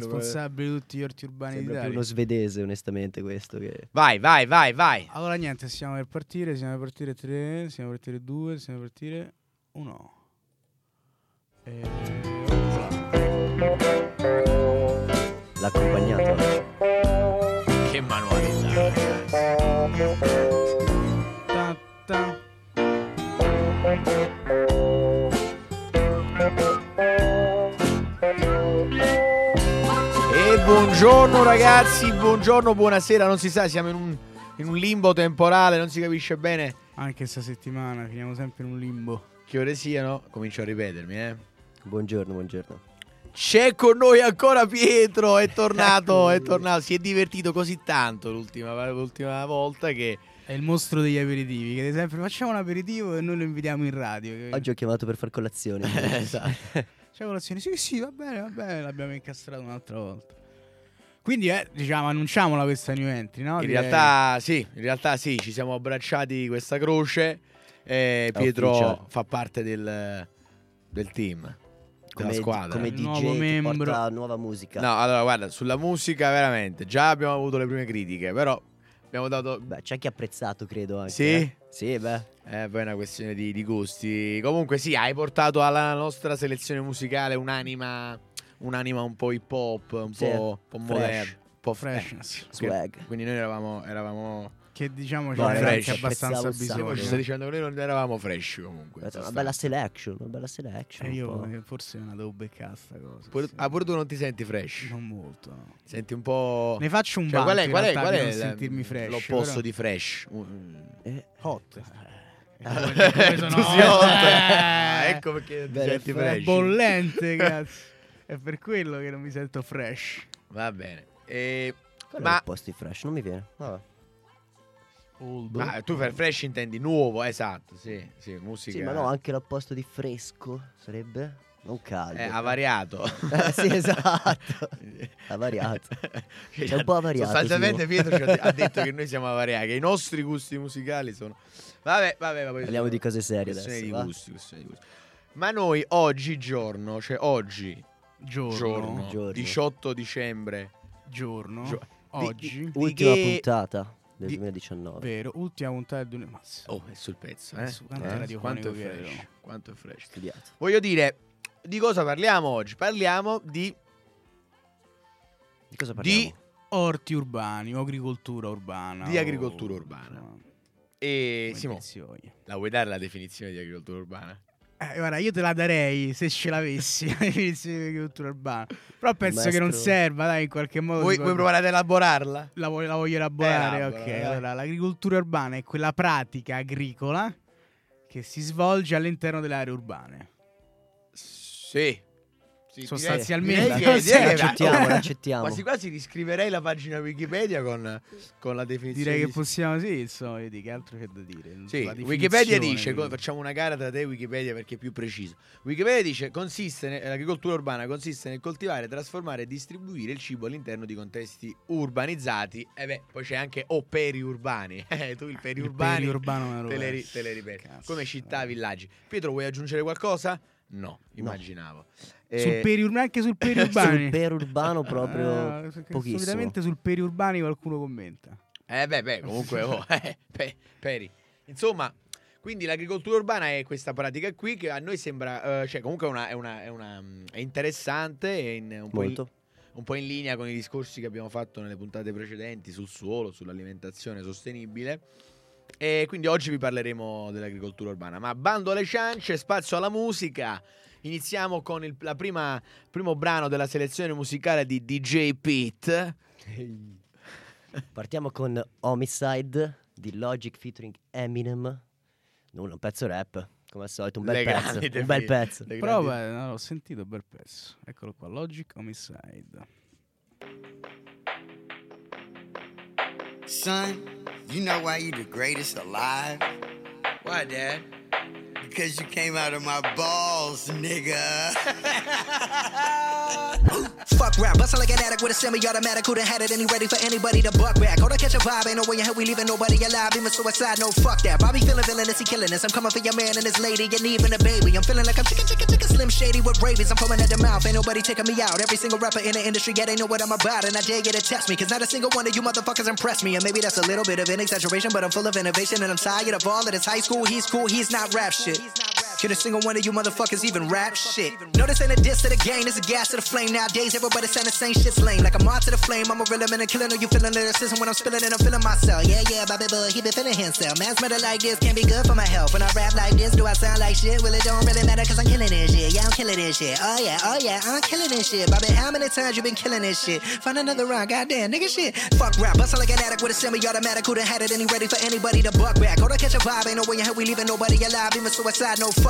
responsabile di tutti gli orti urbani Sembra d'Italia. uno svedese, onestamente, questo. Che... Vai, vai, vai, vai. Allora niente, stiamo per partire, stiamo per partire 3, stiamo per partire 2, stiamo per partire 1. E... L'accompagnato oggi. Che manualità, ragazzi. Buongiorno ragazzi, buongiorno, buonasera, non si sa, siamo in un, in un limbo temporale, non si capisce bene Anche sta settimana finiamo sempre in un limbo. che ore siano, comincio a ripetermi, eh. Buongiorno, buongiorno. C'è con noi ancora Pietro, è tornato, è tornato, si è divertito così tanto l'ultima, l'ultima volta che... È il mostro degli aperitivi, che ad esempio facciamo un aperitivo e noi lo invitiamo in radio. che- Oggi ho chiamato per far colazione. esatto. C'è colazione? Sì, sì, va bene, va bene, l'abbiamo incastrato un'altra volta. Quindi, eh, diciamo, annunciamola questa new entry, no? In Direi. realtà sì, in realtà sì, ci siamo abbracciati questa croce e Pietro ufficiale. fa parte del, del team, della come, squadra. come DJ nuovo membro. porta nuova musica. No, allora guarda, sulla musica veramente, già abbiamo avuto le prime critiche, però abbiamo dato... Beh, c'è chi ha apprezzato, credo. Anche, Sì? eh. Sì, beh. Eh, poi è una questione di, di gusti. Comunque sì, hai portato alla nostra selezione musicale un'anima, un'anima un po' hip hop, un Sì, po', po' fresh. moderna, un po' Freshness. eh, Swag. Quindi noi eravamo, eravamo Che diciamo No, c'era fresh, anche abbastanza sacco. Ci bisogno. stai dicendo che noi non eravamo fresh comunque. Una sostanza. bella selection, una bella selection. E un io po'. eh, forse me la devo beccare sta cosa. Pure, sì. ah, pure tu non ti senti fresh? Non molto. no. Senti un po'. Ne faccio un Cioè, qual è, qual è, qual è sentirmi fresh. l'opposto però- di fresh? Eh, hot. Eh, Tu come sono hot, eh. Ecco perché ti senti È fresh. bollente, cazzo. È per quello che non mi sento fresh. Va bene. E- qual è Ma- l'opposto di fresh? Non mi viene. Vabbè. Old. ma tu per fresh intendi nuovo, esatto, sì, sì, musica. Sì, ma no, anche l'opposto di fresco sarebbe? Non caldo. È avariato. Eh, sì, esatto. Avariato. È un po' avariato, Sostanzialmente Simo. Pietro ci ha, detto che noi siamo avariati, che i nostri gusti musicali sono... Vabbè, vabbè, vabbè. Parliamo di cose serie adesso, di gusti, di gusti. Ma noi oggi giorno, cioè oggi Giorno. giorno, Giorno. 18 dicembre, Giorno. Gio- Oggi. di- Ultima che- puntata del di- 2019. Vero, ultima puntata del 2000. Mazza. Oh, è sul pezzo, eh? Su, quanto Eh? Quanto è fresh? ero. Quanto è fresh. Studiato. Voglio dire, di cosa parliamo oggi? Parliamo di Di cosa parliamo? Di- Orti urbani o agricoltura urbana. Di o- agricoltura urbana. insomma, E come Simo, dir si voglia. la vuoi dare la definizione di agricoltura urbana? Eh, guarda, io te la darei se ce l'avessi di agricoltura urbana. Però penso che non maestro- serva, dai, in qualche modo. Vuoi, vuoi provare ad elaborarla? La voglio, la voglio elaborare. Elabora, ok, dai. allora l'agricoltura urbana è quella pratica agricola che si svolge all'interno delle aree urbane. Sì. Sì, Sostanzialmente, direi direi che- serve. Accettiamo, oh, l'accettiamo. Quasi quasi riscriverei la pagina Wikipedia con, con la definizione. Direi che di- possiamo, sì, insomma, vedi che altro c'è da dire. Sì, La Wikipedia dice, quindi. facciamo una gara tra te e Wikipedia perché è più preciso. Wikipedia dice, consiste ne- l'agricoltura urbana consiste nel coltivare, trasformare e distribuire il cibo all'interno di contesti urbanizzati. E beh, poi c'è anche o periurbani. Eh, tu il Il periurbani periurbano me lo te le, te le ripeti. Cazzo. Come città, villaggi. Pietro, vuoi aggiungere qualcosa? No, immaginavo. Sul Eh, periur- neanche sul periurbani. Sul perurbano proprio Ah, perché pochissimo. Solitamente sul periurbani qualcuno commenta. Eh beh, beh, comunque, oh, eh, pe- peri. Insomma, quindi l'agricoltura urbana è questa pratica qui che a noi sembra, eh, cioè comunque è, una, è, una- è una, mm, è interessante, è in- un, po in, un po' in linea con i discorsi che abbiamo fatto nelle puntate precedenti sul suolo, sull'alimentazione sostenibile. E quindi oggi vi parleremo dell'agricoltura urbana. Ma bando alle ciance, spazio alla musica. Iniziamo con il la prima, primo brano della selezione musicale di DJ Pete. Partiamo con Homicide di Logic featuring Eminem. Non un pezzo rap, come al solito, un bel Le pezzo. Un bel pezzo. Però beh, no, l'ho sentito, bel pezzo. Eccolo qua, Logic Homicide. Son, you know why you the greatest alive? Why, Dad? Because you came out of my balls, nigga. Fuck rap, bustin' like an addict with a semi-automatic. Who done had it and he ready for anybody to buck back? Hold on, catch a vibe, ain't no way in hell we leaving nobody alive. Even suicide, no fuck that. Bobby feeling villainous, he killing us. I'm coming for your man and his lady, and even a baby. I'm feeling like I'm chicken, chicken, chicken, slim shady with rabies. I'm foaming at the mouth, ain't nobody taking me out. Every single rapper in the industry, yeah, they know what I'm about. And I dare you to test me, cause not a single one of you motherfuckers impressed me. And maybe that's a little bit of an exaggeration, but I'm full of innovation and I'm tired of all of this high school. He's cool, he's not rap shit. Can a single one of you motherfuckers even rap shit? No, this ain't a diss to the game, this a gas to the flame. Nowadays, everybody saying the same shit's lame. Like I'm on to the flame, I'm a real man and killing. Are you feeling lyricism when I'm spilling it? I'm feeling myself. Yeah, yeah, Bobby Boy, he been feeling himself. Man's murder like this can't be good for my health. When I rap like this, do I sound like shit? Well, it don't really matter cause I'm killing this shit. Yeah, I'm killing this shit. Oh, yeah, oh, yeah, I'm killing this shit. Bobby, how many times you been killing this shit? Find another round, goddamn, nigga shit. Fuck rap, bustin' like an addict with a semi automatic. Who done had it and he ready for anybody to buck back? Hold on, catch a vibe, ain't no way in hell we leaving nobody alive. Even suicide, no fuck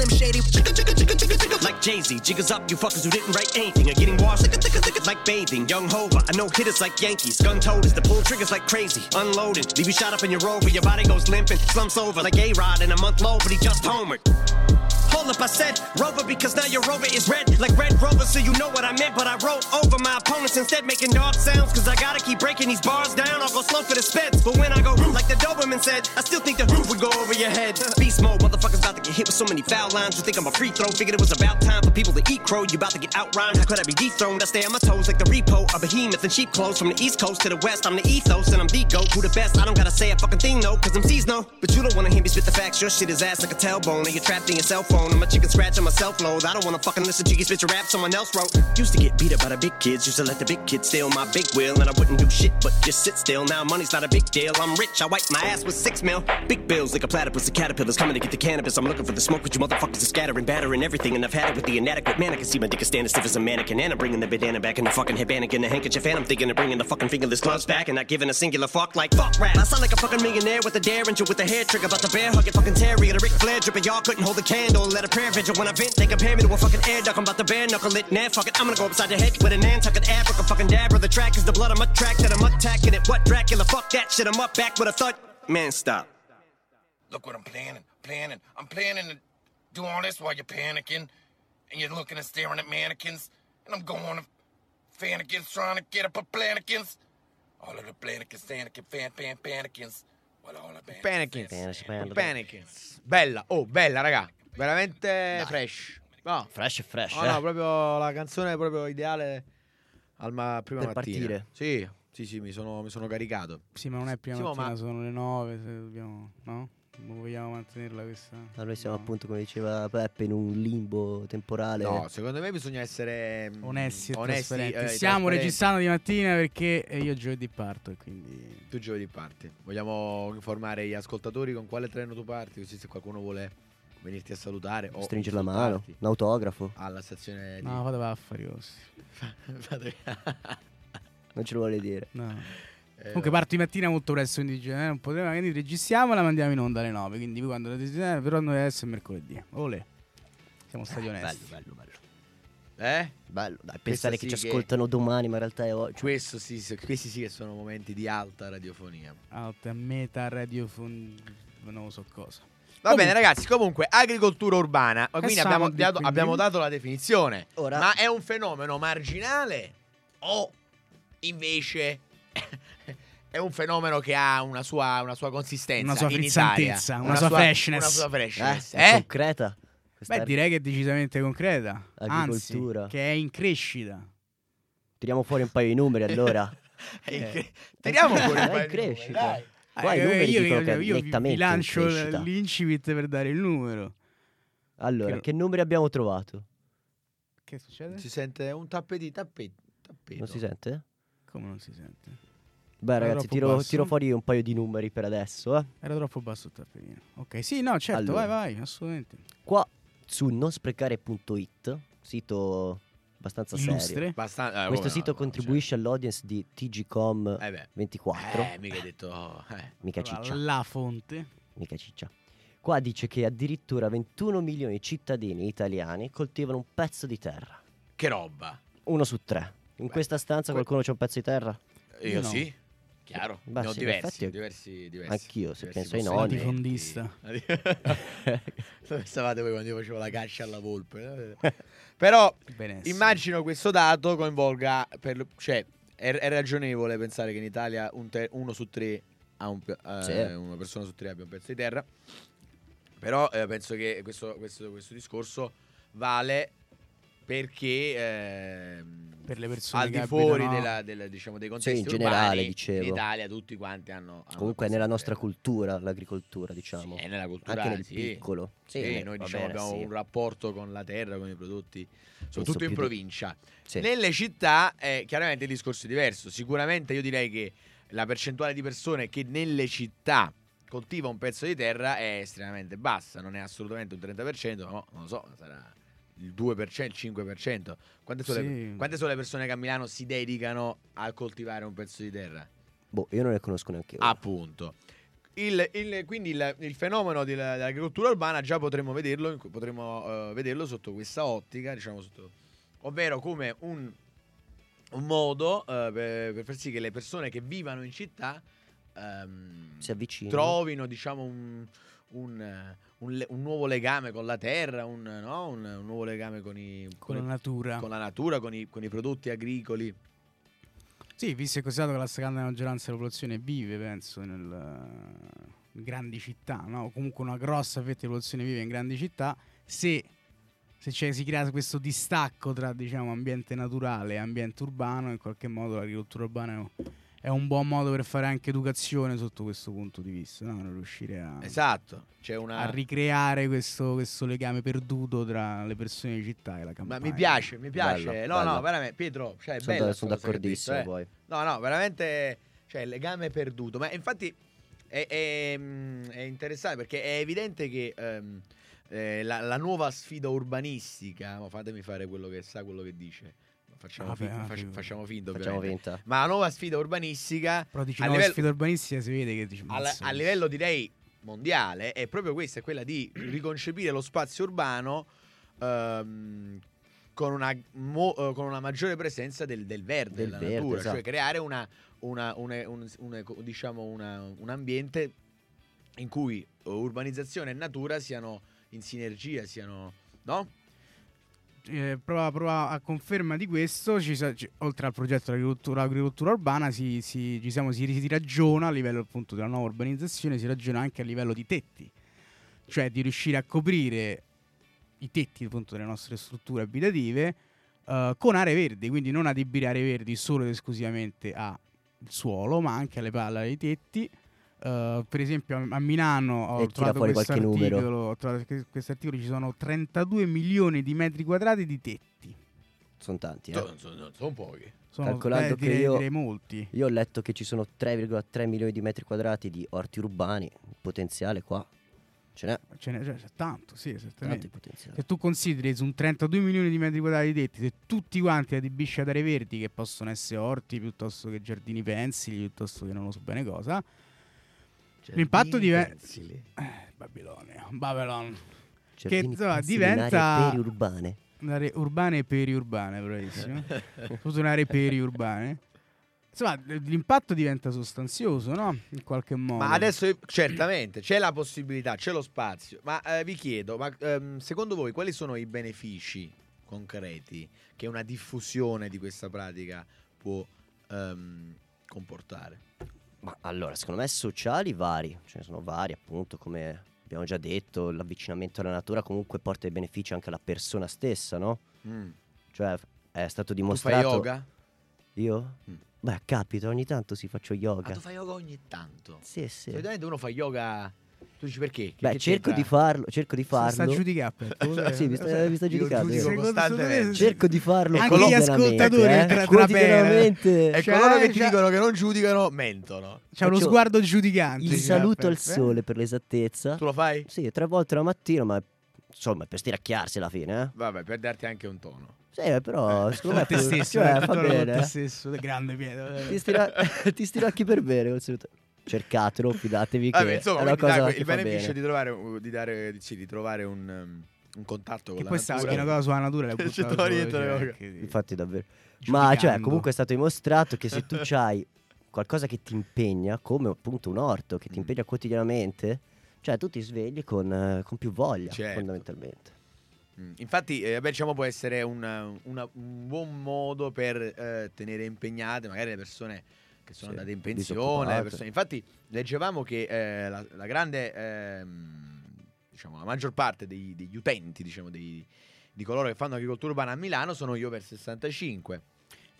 slim shady. Chicken, chicken, chicken, chicken, chicken. Like Jay-Z, jiggers up, you fuckers who didn't write anything are getting washed like bathing. Young Hova, I know hitters like Yankees. Gun toters, the pull triggers like crazy. Unloaded, leave you shot up in your rover, your body goes limping, slumps over like A-Rod in a month low, but he just homered. Hold up, I said Rover because now your Rover is red like Red Rover, so you know what I meant. But I wrote over my opponents instead, making dog sounds. Cause I gotta keep breaking these bars down. I'll go slow for the speds. But when I go like the Doberman said, I still think the roof would go over your head. Beast mode, motherfuckers about to get hit with so many foul lines. You think I'm a free throw? Figured it was about time for people to eat crow. You about to get outrhymed. How could I be dethroned? I stay on my toes like the repo, a behemoth in sheep clothes. From the east coast to the west, I'm the ethos and I'm the goat. Who the best? I don't gotta say a fucking thing, no, cause I'm no. But you don't wanna hear me spit the facts. Your shit is ass like a tailbone. And you're trapped in your cell phone. I'm a chicken scratch on my self. I don't wanna fucking listen to you spit your rap someone else wrote. Used to get beat up by the big kids. Used to let the big kids steal my big wheel. And I wouldn't do shit but just sit still. Now money's not a big deal. I'm rich. I wipe my ass with six mil. Big bills like a platypus. The caterpillars coming to get the cannabis. I'm looking for the smoke, but you motherfuckers are scattering, battering everything. And I've had it with the inadequate man. I can see my dick is standing stiff as a mannequin. And I'm bringing the bandana back in the fucking headband and the handkerchief. And I'm thinking of bringing the fucking fingerless gloves back. And not giving a singular fuck like fuck rap. I sound like a fucking millionaire with a derringer with a hair trick About to bear hugging fucking Terry and a Ric Flair dripping. Y'all couldn't hold a candle. Let a prayer vigil when I vent. They compare me to a fucking air duck. I'm about to bare knuckle it. Nah, fuck it. I'm gonna go upside your head with a Nantucket Africa fucking dab. The track is the blood I'm attracted. I'm attacking it. What Dracula? Fuck that shit. I'm up back with a thud. Man, stop. Look what I'm planning, planning. I'm planning to do all this while you're panicking, and you're looking and staring at mannequins, and I'm going to fannikins trying to get up a planikins. All of the planikins, fanikin, fan, fan, panikins. Well, all the Panikins. Panic, panic. Panikins. Bella, oh, bella, raga. Veramente fresh. No. Fresh e fresh, No, eh. no, proprio la canzone proprio ideale al ma- prima Per mattina. partire. Sì, sì, sì, mi sono, mi sono caricato. Sì, ma non è prima Sì, ma- mattina, ma- sono le 9, se dobbiamo, no? Non vogliamo mantenerla questa? Ma noi siamo No. appunto, come diceva Peppe, in un limbo temporale. No, secondo me bisogna essere mm, Onesti e onesti, eh, Stiamo registrando di mattina perché io giovedì parto e quindi... Tu giovedì parti. Vogliamo informare gli ascoltatori con quale treno tu parti, così se qualcuno vuole venirti a salutare o Stringere la mano, un autografo. alla stazione di No, fate va a fare Non ce lo vuole dire. No. Eh, Comunque parto di mattina molto presto, quindi dice, eh, non poteva, quindi registriamo e la mandiamo in onda alle 9. Quindi quando la desiderate, però noi adesso è mercoledì. Olè. Siamo stati onesti. Bello, bello, bello. Eh? Bello, dai, pensare che sì ci che- ascoltano domani, ma in realtà è oggi. Questo sì, questi sì che sono momenti di alta radiofonia. Alta meta radiofon... non lo so cosa. Va bene ragazzi, comunque agricoltura urbana, quindi abbiamo, di- dato, quindi? abbiamo dato la definizione, Ora- ma è un fenomeno marginale o invece è un fenomeno che ha una sua, una sua consistenza Una sua frizzantezza, una sua freshness. Una sua Eh, freshness, è eh? concreta. Beh, direi che è decisamente concreta. Agricoltura. Anzi, che è in crescita. Tiriamo fuori un paio di numeri allora. È in cre- Tiriamo fuori un paio di crescita. numeri, dai. Qua i Eh, numeri io, io- è io vi- lancio l'incipit per dare il numero. Allora, Che- che numeri abbiamo trovato? Che succede? Si sente un tappeti, tappeto. Non si sente? Come non si sente? Beh, Era ragazzi, tiro, basso? tiro fuori un paio di numeri per adesso. Eh. Era troppo basso il tappetino. Ok, sì, no, certo, Allora. vai, vai, assolutamente. Qua su nonsprecare.it, sito abbastanza serio. Illustre. Abbastanza- eh, Questo come sito no, contribuisce all'audience di TGCom cioè. Eh beh. 24. Eh, mica hai detto... oh, eh. Mica ciccia, La fonte. mica ciccia. Qua dice che addirittura 21 milioni di cittadini italiani coltivano un pezzo di terra. Che roba. Uno su tre. In Beh, questa stanza que- qualcuno c'ha un pezzo di terra? Io No. sì. Chiaro. Beh, ne ho sì, diversi, effetti- diversi, diversi. Anch'io, se diversi penso ai possedimenti. Latifondista. Dove stavate voi quando io facevo la caccia alla volpe? no? Però Benessere. immagino questo dato coinvolga, per, cioè è, è ragionevole pensare che in Italia un te- uno su tre ha un, eh, Sì. una persona su tre abbia un pezzo di terra. Però eh, penso che questo, questo- questo discorso vale perché ehm, Per le persone al di fuori abitano- della- del- diciamo, dei contesti in generale, urbani, dicevo. in Italia tutti quanti hanno, hanno Comunque è nella nostra di cultura, l'agricoltura, diciamo. Sì, è nella cultura, Anche nel sì. piccolo. Sì, beh, noi diciamo bene, abbiamo sì. un rapporto con la terra, con i prodotti, soprattutto in di- provincia. Sì. Nelle città eh, chiaramente il discorso è diverso. Sicuramente io direi che la percentuale di persone che nelle città coltiva un pezzo di terra è estremamente bassa, non è assolutamente un 30%, no, non lo so, sarà il 2%, il 5%. Quante sono, le, Sì. quante sono le persone che a Milano si dedicano a coltivare un pezzo di terra? Boh, io non ne conosco neanche uno. Appunto. Il- il- quindi il, il fenomeno della- dell'agricoltura urbana già potremmo vederlo, potremmo, eh, vederlo sotto questa ottica, diciamo sotto, ovvero come un, un modo eh, per, per far sì che le persone che vivano in città ehm, Si avvicinano. trovino diciamo un, un, eh, un le- un nuovo legame con la terra, un, no? un- un nuovo legame con, i, Con i- la natura. con la natura, con i, con i prodotti agricoli. Sì, visto e considerato che la stragrande maggioranza della popolazione vive, penso, nel, in grandi città, no? Comunque una grossa fetta di popolazione vive in grandi città, se, se c'è- si crea questo distacco tra diciamo, ambiente naturale e ambiente urbano, in qualche modo l'agricoltura urbana è è un buon modo per fare anche educazione sotto questo punto di vista, no? Per riuscire a, Esatto, c'è una... a ricreare questo, questo legame perduto tra le persone di città e la Ma campagna. mi piace, mi piace. Bello, no, no, bello. veramente, Pietro, cioè, è sono, bello sono hai detto, d'accordissimo eh. poi. No, no, veramente, cioè, il legame perduto. Ma infatti è, è, mm, è interessante perché è evidente che ehm, eh, la, la nuova sfida urbanistica, ma fatemi fare quello che sa, quello che dice. Facciamo, Ah, fi- beh, ah, fac- facciamo finta, Facciamo finta. Ma la nuova sfida urbanistica Però dici a nuova livello- sfida urbanistica si vede che dici, al- "Mazza, a livello direi mondiale è proprio questa, è quella di riconcepire lo spazio urbano ehm, con, una, mo- eh, con una maggiore presenza del, del verde, Del della verde, natura, esatto. cioè creare una, una- un, un- un- diciamo una- un ambiente in cui urbanizzazione e natura siano in sinergia, siano... No? Eh, prova, prova a conferma di questo, ci ci- oltre al progetto dell'agricoltura agricoltura urbana, si, si- diciamo, si, si ragiona a livello appunto della nuova urbanizzazione, si ragiona anche a livello di tetti, cioè di riuscire a coprire i tetti appunto delle nostre strutture abitative eh, con aree verdi, quindi non adibire aree verdi solo ed esclusivamente al suolo, ma anche alle palle dei tetti. Eh, per esempio a, a Milano ho E trovato questo articolo, ho trovato que- questo articolo, ci sono 32 milioni di metri quadrati di tetti. Sono tanti, eh. Sono, sono- sono pochi. Sono Calcolando eh, che direi, io- direi molti. Io ho letto che ci sono 3,3 milioni di metri quadrati di orti urbani. Potenziale qua ce n'è. Ce n'è, cioè, c'è tanto, sì, Tanto esattamente. potenziale. Se tu consideri su un 32 milioni di metri quadrati di tetti, se tutti quanti adibisci ad aree verdi, che possono essere orti piuttosto che giardini pensili, piuttosto che non lo so bene cosa, L'impatto dive- Pensili. eh, Babilonia, Babylon, Giardini insomma, diventa- periurbane. aree urbane e periurbane, bravissimo. In aree periurbane. Insomma, l'impatto diventa sostanzioso, no? In qualche modo. Ma adesso io- certamente c'è la possibilità, c'è lo spazio, ma eh, vi chiedo, ma ehm, secondo voi quali sono i benefici concreti che una diffusione di questa pratica può ehm, comportare? Ma allora, secondo me sociali vari, ce ne sono vari appunto, come abbiamo già detto, l'avvicinamento alla natura comunque porta dei benefici anche alla persona stessa, no? Cioè è stato Tu fai dimostrato... yoga? Io? Mm. Beh, capita, ogni tanto si faccio Ah, yoga. tu fai yoga ogni tanto. Sì, sì. Solitamente uno fa yoga Tu dici perché? Che- Beh, che cerco di farlo, cerco di Sta farlo. giudicando. Sì, mi sta, mi sta Io giudicando. giudico eh. Cerco di farlo Anche gli ascoltatori eh. tra- quotidianamente. E Cioè, coloro che ti cioè- dicono che non giudicano mentono. C'ha uno sguardo giudicante. Il cioè, saluto al Peppe. sole per l'esattezza. Tu lo fai? Sì, tre volte la mattina, ma insomma, per stiracchiarsi alla fine, eh. Vabbè, per darti anche un tono. Sì, però secondo me A te stesso, cioè, eh, fa tutto bene. te eh. stesso, grande Pietro. Ti, stira- ti stiracchi per bene col saluto. Cercatelo, fidatevi che Vabbè, insomma, una dai, cosa il che fa beneficio bene. di trovare, di dare, sì, di trovare un, um, un contatto Che con poi la natura. una cosa sulla natura l'hai C'è buttata cioè, di- Infatti, davvero. Ma cioè, giudicando. comunque è stato dimostrato che se tu hai qualcosa che ti impegna, come appunto un orto che ti Mm. impegna quotidianamente, cioè tu ti svegli con, eh, con più voglia, Certo. fondamentalmente. Mm, Infatti, eh, beh, diciamo, può essere un, una- un buon modo per eh, tenere impegnate magari le persone che sono Sì, andate in pensione. persone- Infatti, leggevamo che eh, la, la grande, ehm, diciamo, la maggior parte dei- degli utenti, diciamo, dei- di coloro che fanno agricoltura urbana a Milano sono io per 65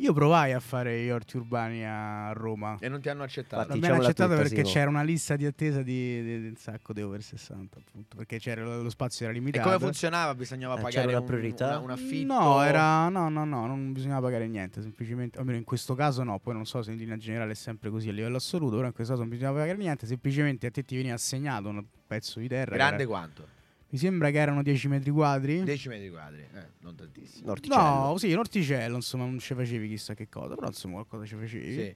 Io provai a fare gli orti urbani a Roma. e non ti hanno accettato. Infatti, Non mi hanno accettato tutta, perché c'era una lista di attesa di, di- di un sacco di over 60, appunto. Perché c'era lo, spazio era e limitato. come funzionava? Bisognava Eh, pagare c'era una un, priorità? una- un affitto? No, era, no, no, no, non bisognava pagare niente, semplicemente, almeno in questo caso no, poi non so se in linea generale è sempre così a livello assoluto, però in questo caso non bisognava pagare niente, semplicemente a te ti veniva assegnato un pezzo di terra. Grande era- quanto? Mi sembra che erano 10 metri quadri. 10 metri quadri, eh, non tantissimo. Un orticello. No, sì, un orticello, insomma, non ci facevi chissà che cosa, però insomma qualcosa ci facevi. Sì.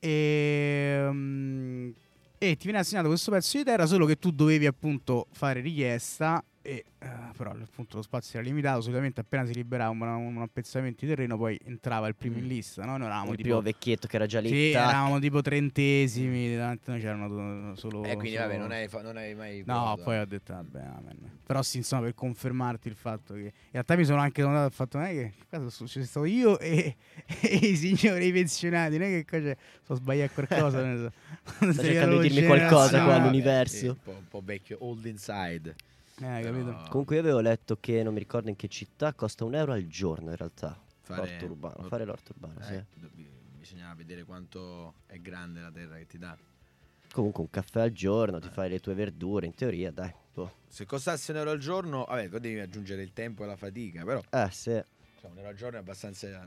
E, mm, e ti viene assegnato questo pezzo di terra, solo che tu dovevi appunto fare richiesta. E, eh, però appunto lo spazio era limitato. Solitamente appena si liberava un, un appezzamento di terreno, poi entrava il primo in Mm. lista. No? Noi eravamo il tipo, primo vecchietto che era già lì. sì, tac. eravamo tipo trentesimi. Noi c'erano solo. E quindi, solo- vabbè, non hai, fa- non hai mai. No, provato, poi eh. ho detto, vabbè, amen. Però sì, insomma, per confermarti il fatto che... In realtà mi sono anche domandato il fatto, non è che qua sono c'è stato io e, e i signori pensionati, non è che qua c'è... Sto sbagliando qualcosa. Sta cercando di dirmi qualcosa qua all'universo. sì, un, po', un po' vecchio, old inside. Eh, capito? No, Comunque io avevo letto che non mi ricordo in che città costa un euro al giorno in realtà. Fare- l'orto urbano, fare l'orto urbano, sì. eh, do- bi- bisognava vedere quanto è grande la terra che ti dà. Comunque un caffè al giorno, ti fai le tue verdure, in teoria, dai. boh. Se costasse un euro al giorno, vabbè, poi devi aggiungere il tempo e la fatica, però Eh, sì. cioè, un euro al giorno è abbastanza.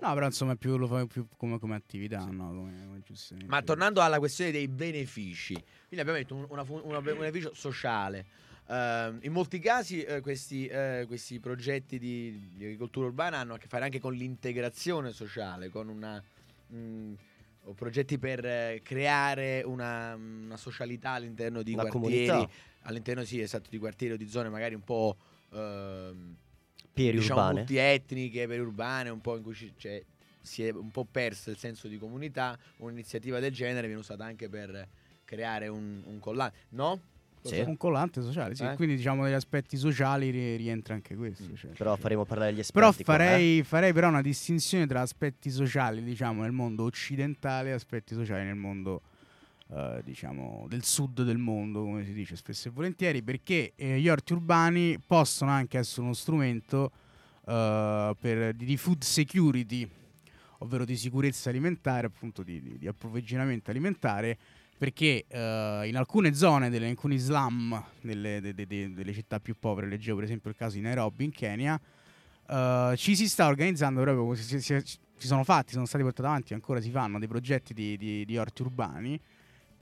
No, però insomma più lo fai più come, come attività, no? Come, come. Ma tornando alla questione dei benefici, quindi abbiamo detto un, una una- un beneficio sociale. Ehm, in molti casi eh, questi, eh, questi progetti di, di agricoltura urbana hanno a che fare anche con l'integrazione sociale, con una, mh, o progetti per eh, creare una, una socialità all'interno di Una quartieri, comunità. all'interno sì, esatto, di quartieri o di zone magari un po' ehm, diciamo urbane. multietniche, periurbane, un po' in cui ci- c'è- si è un po' perso il senso di comunità. Un'iniziativa del genere viene usata anche per creare un, un collante, no? Sì. Un collante sociale, sì. Eh? Quindi diciamo negli aspetti sociali ri- rientra anche questo. Mm. cioè. Però faremo parlare gli esperti. Però qua, eh. farei, farei però una distinzione tra aspetti sociali, diciamo, nel mondo occidentale e aspetti sociali nel mondo, eh, diciamo, del sud del mondo, come si dice spesso e volentieri, perché eh, gli orti urbani possono anche essere uno strumento eh, per- di, food security, ovvero di sicurezza alimentare, appunto di, di- di approvvigionamento alimentare, perché eh, in alcune zone, delle, in alcuni slum delle, de- de- de- delle città più povere, leggevo per esempio il caso di Nairobi in Kenya, eh, ci si sta organizzando proprio, si- si- si sono fatti, sono stati portati avanti, ancora si fanno dei progetti di, di- di orti urbani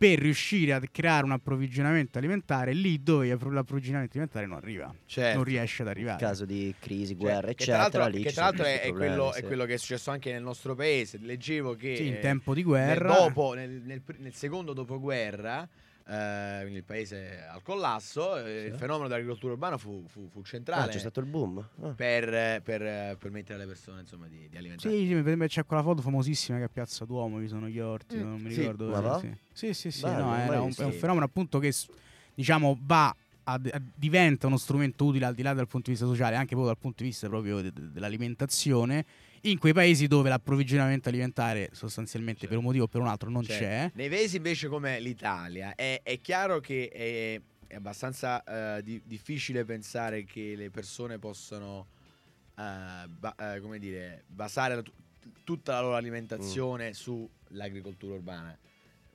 per riuscire a creare un approvvigionamento alimentare lì dove l'approvvigionamento alimentare non arriva, Certo. non riesce ad In arrivare. caso di crisi, Cioè, guerra, che tra eccetera. l'altro, lì che tra l'altro è, è quello, problemi, è sì. quello che è successo anche nel nostro paese. Leggevo che Sì, in tempo di nel guerra. dopo, nel, nel nel secondo dopoguerra, eh, quindi il paese al collasso, eh, il fenomeno dell'agricoltura urbana fu, fu- fu Ah, centrale c'è stato il boom. Ah. per, per permettere alle persone insomma, di, di alimentare. Sì, sì, c'è quella foto famosissima che a Piazza Duomo vi sono gli orti, Mm, non mi sì. ricordo. Ma dove? Sì, sì, sì, sì, Bello, no, mai un, è un fenomeno appunto che diciamo va a, a- diventa uno strumento utile al di là dal punto di vista sociale, anche proprio dal punto di vista proprio de- de- dell'alimentazione, in quei paesi dove l'approvvigionamento alimentare sostanzialmente per un motivo o per un altro non Cioè, c'è. Nei paesi invece come l'Italia è, è chiaro che è, è abbastanza eh, di- difficile pensare che le persone possano eh, ba- eh, come dire, basare la- tutta la loro alimentazione sull'agricoltura urbana.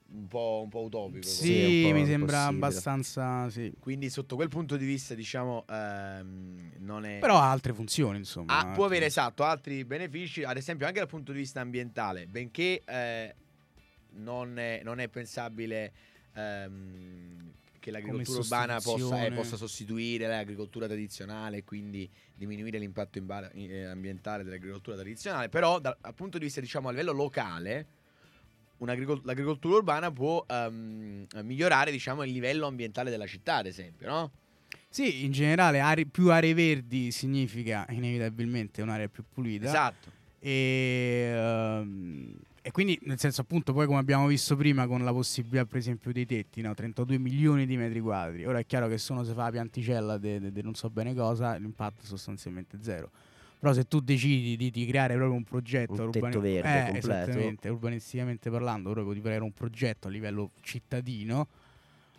Un po', un po' utopico. Sì, mi sembra abbastanza. Sì. Quindi sotto quel punto di vista, diciamo, ehm, non è... Però ha altre funzioni, insomma. Ah, può avere esatto altri benefici, ad esempio anche dal punto di vista ambientale, benché eh, non, è, non è pensabile ehm, che l'agricoltura urbana possa, eh, possa sostituire l'agricoltura tradizionale e quindi diminuire l'impatto imba- eh, ambientale dell'agricoltura tradizionale, però dal, dal punto di vista diciamo a livello locale un'agricol- l'agricoltura urbana può ehm, migliorare diciamo il livello ambientale della città ad esempio, no? Sì, in generale, are- più aree verdi significa inevitabilmente un'area più pulita. Esatto. E, ehm, e quindi, nel senso, appunto, poi come abbiamo visto prima con la possibilità, per esempio, dei tetti, no? 32 milioni di metri quadri. Ora è chiaro che se uno si fa la pianticella di non so bene cosa, l'impatto è sostanzialmente zero. Però se tu decidi di, di creare proprio un progetto Un tetto verde eh, completo. esattamente, urbanisticamente parlando, proprio di creare un progetto a livello cittadino,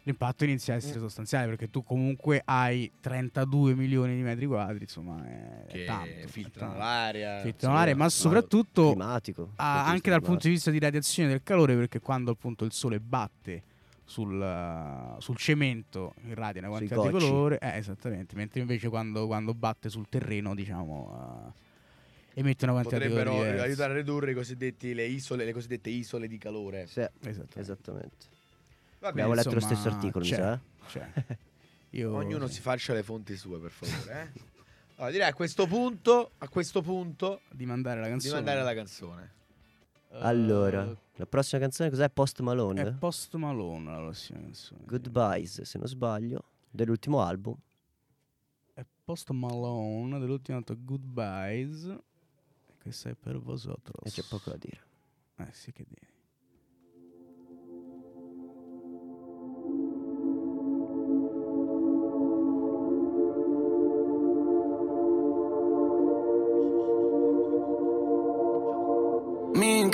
l'impatto inizia a Mm. essere sostanziale perché tu comunque hai 32 milioni di metri quadri, insomma, è, è Che tanto. filtrano tanto. l'aria. Filtrano l'aria, ma soprattutto climatico. Ah, anche dal punto di vista di radiazione del calore, perché quando appunto il sole batte sul, sul cemento irradia una quantità di cocci. calore, eh, esattamente, mentre invece quando, quando batte sul terreno, diciamo, uh, emette una quantità di potrebbero calore diversa. aiutare a ridurre i cosiddetti, le, isole, le cosiddette isole di calore. Sì, Esattamente. esattamente. Va Abbiamo letto lo stesso articolo, mi c'è. sa. eh? Cioè, io, Ognuno sì, si faccia le fonti sue, per favore. Eh? Allora, direi a questo punto, a questo punto, di mandare la di canzone. mandare la canzone. Eh, Allora, la prossima canzone cos'è? Post Malone? è Post Malone la prossima canzone. Goodbyes, se non sbaglio, dell'ultimo album. È Post Malone dell'ultimo altro Goodbyes. E questo è per vosotros. E c'è poco da dire. Eh sì che devi.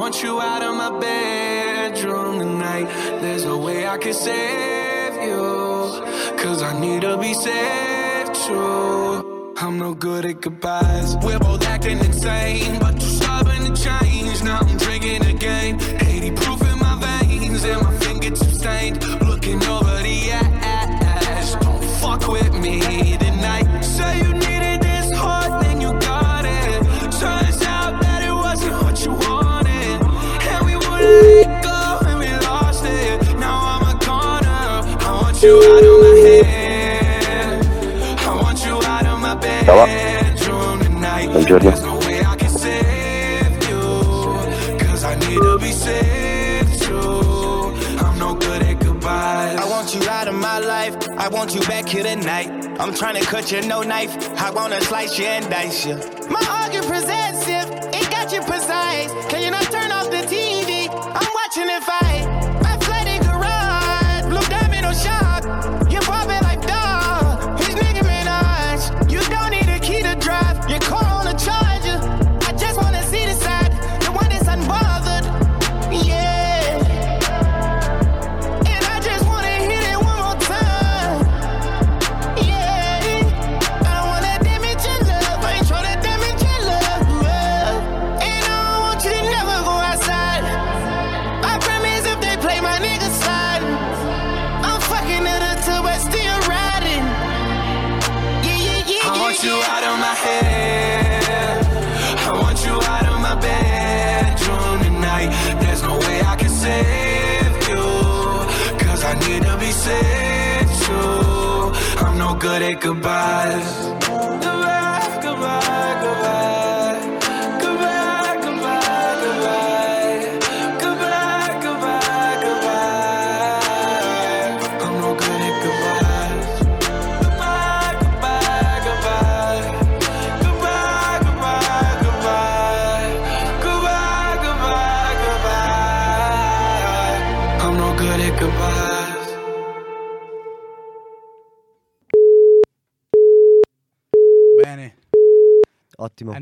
Want you out of my bedroom tonight. There's no way I can save you. Cause I need to be saved too. I'm no good at goodbyes. We're both acting insane, but you're stubborn to change. Now I'm drinking again. 80 proof in my veins, and my fingertips stained. Looking over the ass. Don't fuck with me want you out of my head. I want you out of my bedroom tonight. Buongiorno. There's no way I can save you. Cause I need to be saved too. I'm no good at goodbyes. I want you out of my life. I want you back here tonight. I'm trying to cut you, no knife. I wanna slice you and dice you. My argument possessive, it got you precise. Can you not turn off the TV? I'm watching it fight.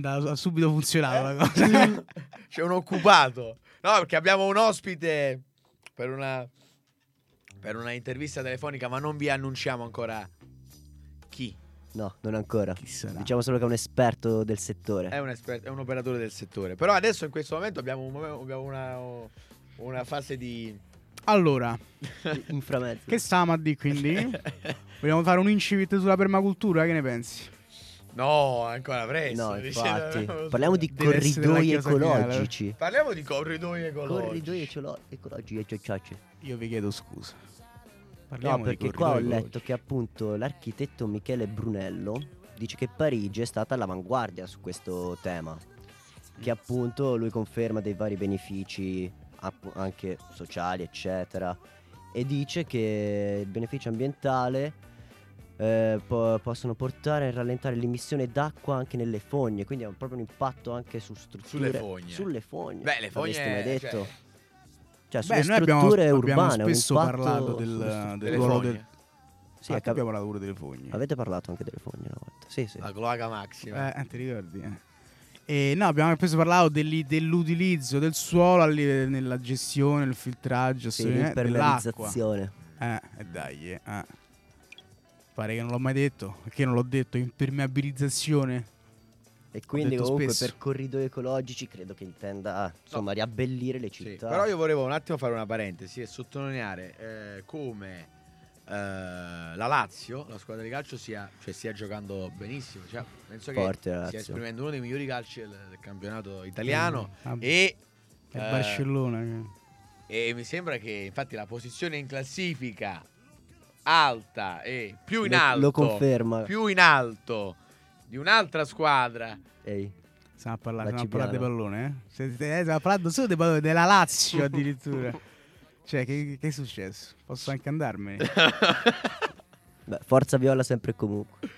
Andata subito funzionato la cosa. C'è un occupato. No, perché abbiamo un ospite per una, per una intervista telefonica, ma non vi annunciamo ancora chi. No, non ancora. Chi sarà? Diciamo solo che è un esperto del settore. È un, esper- è un operatore del settore. Però adesso in questo momento abbiamo, un abbiamo una, una fase di... Allora, Inframezzo. che stiamo a dire quindi? Vogliamo fare un incipit sulla permacultura? Che ne pensi? No, ancora presto. No, infatti. Parliamo di corridoi finale. ecologici. Parliamo di corridoi ecologici. Corridoi ecolo- ecologici. ecco, ciacce. Io vi chiedo scusa. No, Parliamo di perché qua ho letto che appunto l'architetto Michele Brunello dice che Parigi è stata all'avanguardia su questo tema. Che appunto lui conferma dei vari benefici anche sociali, eccetera. E dice che il beneficio ambientale eh, po- possono portare a rallentare l'emissione d'acqua anche nelle fogne. Quindi ha un- proprio un impatto anche su strutture. Sulle fogne. Sulle fogne. Beh, le fogne, mai detto? cioè- Cioè, Beh, sulle noi abbiamo, strutture abbiamo urbane. un spesso parlato del, del Delle ruolo fogne. del... Sì, Ah, cap- abbiamo parlato pure delle fogne. Avete parlato anche delle fogne una volta? Sì, sì. La cloaca massima. Eh, ti ricordi? eh? E no, abbiamo spesso parlato degli- dell'utilizzo del suolo alli- nella gestione, il filtraggio, Sì, eh, l'impermeabilizzazione. Eh, e dai, eh. Pare che non l'ho mai detto. Perché non l'ho detto? Impermeabilizzazione. E quindi comunque spesso. per corridoi ecologici credo che intenda insomma riabbellire le Sì, città. però io volevo un attimo fare una parentesi e sottolineare eh, come eh, la Lazio, la squadra di calcio, sia, cioè, stia giocando benissimo. Cioè, penso Forte che la stia Lazio. esprimendo uno dei migliori calci del, del campionato italiano. Mm, ah, E, eh, Barcellona. e mi sembra che infatti la posizione in classifica alta e più in Lo- alto lo conferma. più in alto di un'altra squadra Ehi, Stiamo a parlare, La stiamo a parlare di pallone, eh? Se- eh, Stiamo parlando solo di pallone, della Lazio addirittura. cioè, che, che è successo? Posso anche andarmene? beh, forza viola sempre e comunque.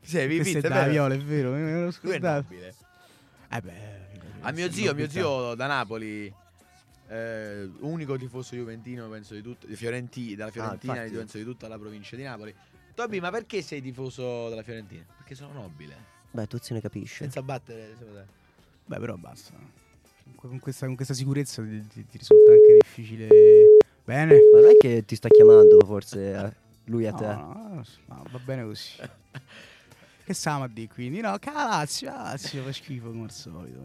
sì, vi Questo è da? Viola, è vero? Lui è scordato. Eh beh, A mio zio, mio zio da Napoli, eh, unico tifoso juventino, penso di tutto, di Fiorenti, dalla Fiorentina, infatti. di- penso di tutta la provincia di Napoli. Toby, ma perché sei tifoso della Fiorentina? Perché sono nobile. Beh, tu se ne capisci. Senza battere. Beh, però basta. Con questa, con questa sicurezza ti, ti- ti risulta anche difficile. Bene. Ma non è che ti sta chiamando forse eh, lui a No, te? no, no, va bene così. che stiamo a dire quindi? No, che la Lazio, la Lazio fa schifo come al solito.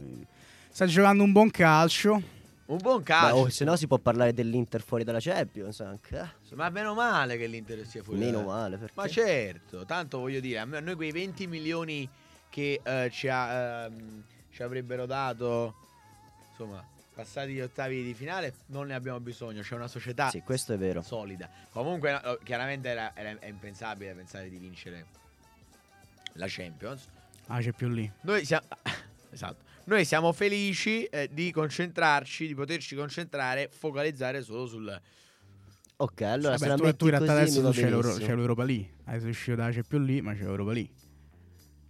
Sta giocando un buon calcio. Un buon calcio. oh, se no si può parlare dell'Inter fuori dalla Champions anche. eh. Ma meno male che l'Inter sia fuori. Meno male perché Ma certo, tanto voglio dire, a noi quei 20 milioni che eh, ci, ha, ehm, ci avrebbero dato, insomma, passati gli ottavi di finale, non ne abbiamo bisogno. C'è una società Sì, questo è vero. solida. Comunque, no, chiaramente era, era- è impensabile pensare di vincere la Champions. Ah, c'è più lì. Noi siamo, esatto. Noi siamo felici eh, di concentrarci, di poterci concentrare, focalizzare solo sul. Ok, allora se Vabbè, la tu, tu in realtà adesso c'è, l'Euro- c'è l'Europa lì. Adesso è uscito da c'è più lì, ma c'è l'Europa lì.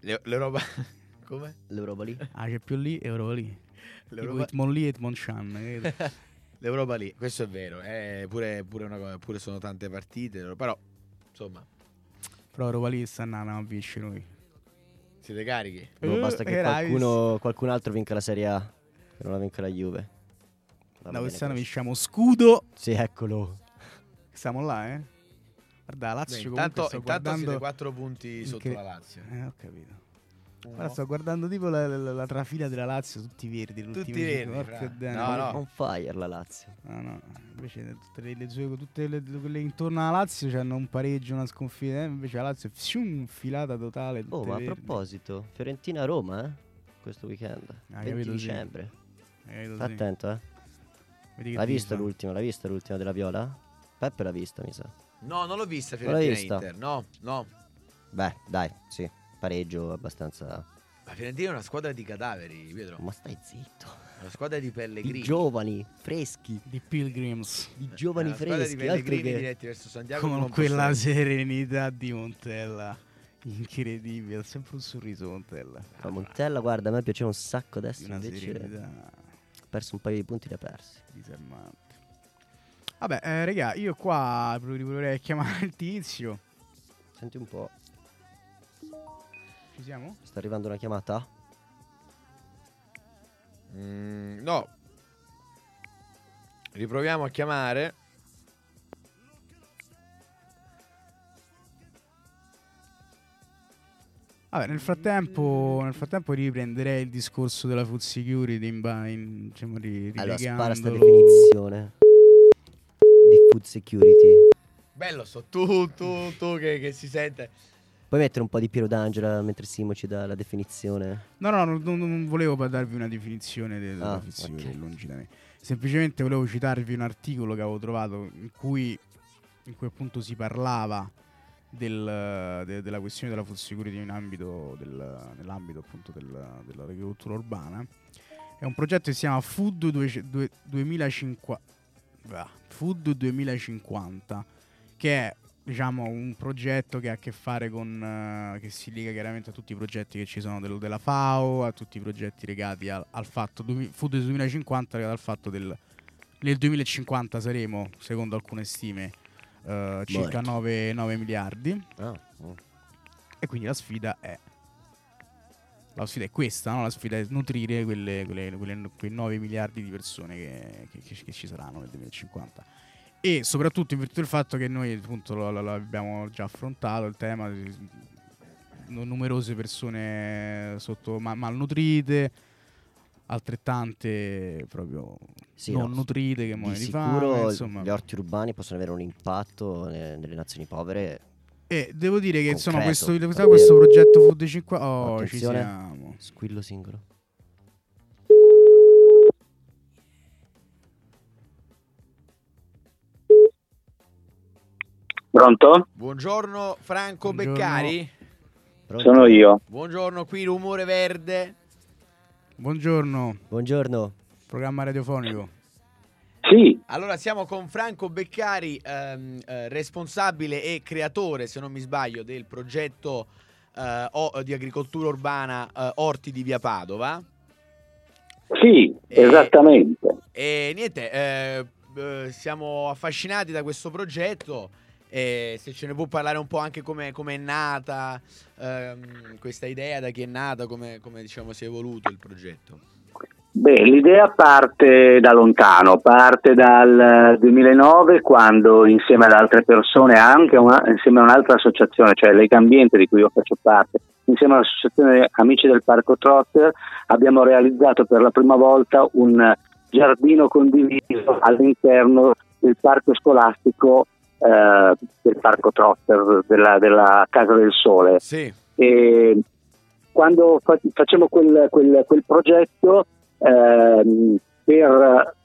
l'E- L'Europa. Come? L'Europa lì. Ah, c'è più lì, Europa lì. L'Europa, Itmon lì e Itmon Chan. l'Europa lì, questo è vero. eh, pure, pure una cosa- pure sono tante partite, però insomma, Però Europa lì sta andando a vincere noi. Siete carichi. No, Eh, basta che qualcuno, qualcun altro vinca la Serie A. Che non la vinca la Juve. Va Da quest'anno vinciamo scudo. Sì, eccolo. Stiamo là, eh. Guarda, la Lazio Beh, comunque intanto intanto guardando... siete 4 punti sotto che- la Lazio. Eh, ho capito. Uno. Guarda, sto guardando tipo la, la- la trafila della Lazio, tutti verdi. Tutti verdi. No, no. On fire la Lazio. No, no, invece tutte le, le sue, tutte le, quelle intorno alla Lazio hanno un pareggio, una sconfitta, eh, invece la Lazio è fium, filata totale. Oh, ma a verdi. proposito, Fiorentina-Roma, eh? Questo weekend. Ah, 20 capito, dicembre. Sì. attento, eh. Vedi che L'hai tifa. vista l'ultima? L'hai vista l'ultima della Viola? Peppe l'ha vista, mi sa. No, non l'ho vista Non l'hai Fiorentina vista? Inter. No, no. Beh, dai, sì. Pareggio abbastanza. La Fiorentina è una squadra di cadaveri, Pietro. Ma stai zitto. Una squadra di Pellegrini. Di giovani, freschi. Di Pilgrims. Di giovani di freschi. Altro Pellegrini che. diretti verso Santiago. Con non quella possono- serenità di Montella. Incredibile, ha sempre un sorriso Montella. Ma Montella, guarda, a me piaceva un sacco Di adesso. una Invece serenità ha perso un paio di punti li ha persi. disarmante. Vabbè, eh, raga, io qua a chiamare il tizio. Senti un po'. Ci siamo? Sta arrivando una chiamata? Mm, no. Riproviamo a chiamare. Vabbè, nel frattempo, nel frattempo riprenderei il discorso della food security in, in, diciamo, ri- Allora, spara sta definizione di food security. Bello, so tu, tu, tu che, che si sente. Puoi mettere un po' di Piero D'Angela mentre Simo ci dà la definizione? No, no, non, non volevo darvi una definizione de- della Ah, food security, ok. lungi da me. Semplicemente volevo citarvi un articolo che avevo trovato in cui, in cui appunto si parlava del- de- della questione della food security in ambito del- nell'ambito appunto del- dell'agricoltura urbana. È un progetto che si chiama Food 2050, Food 2050 che è diciamo un progetto che ha a che fare con eh, che si lega chiaramente a tutti i progetti che ci sono del- della FAO, a tutti i progetti legati al, al fatto du- Food 2050 legati al fatto del nel 2050 saremo, secondo alcune stime, eh, circa 9, 9 miliardi. Ah, oh. E quindi la sfida è. La sfida è questa, no? La sfida è nutrire quelle, quelle- quelle- quei 9 miliardi di persone che- che- che ci saranno nel 2050. E soprattutto in virtù del fatto che noi appunto lo, lo- lo abbiamo già affrontato il tema di nu- numerose persone sotto ma- malnutrite, altrettante proprio Sì, non no, nutrite che Di muoiono di sicuro fame, insomma. gli orti urbani possono avere un impatto ne- nelle nazioni povere. E devo dire che insomma concreto, questo, davvero. questo progetto Food 50 oh, ci siamo. squillo singolo. Pronto? Buongiorno Franco Buongiorno. Beccari. Pronto? Sono io. Buongiorno, qui Rumore Verde. Buongiorno, Buongiorno. programma radiofonico. Sì, Allora, siamo con Franco Beccari, ehm, eh, responsabile e creatore, se non mi sbaglio, del progetto eh, o- di agricoltura urbana eh, Orti di Via Padova. sì, Eh, esattamente. E niente, eh, eh, siamo affascinati da questo progetto. E se ce ne può parlare un po' anche come è nata ehm, questa idea, da chi è nata, come, diciamo si è evoluto il progetto. Beh, l'idea parte da lontano, parte dal 2009 quando insieme ad altre persone, anche una- insieme a un'altra associazione, cioè Lega Ambiente di cui io faccio parte, insieme all'associazione Amici del Parco Trotter, abbiamo realizzato per la prima volta un giardino condiviso all'interno del parco scolastico eh, del Parco Trotter, della, della Casa del Sole. Sì, E quando fa- facciamo quel, quel- quel progetto ehm, per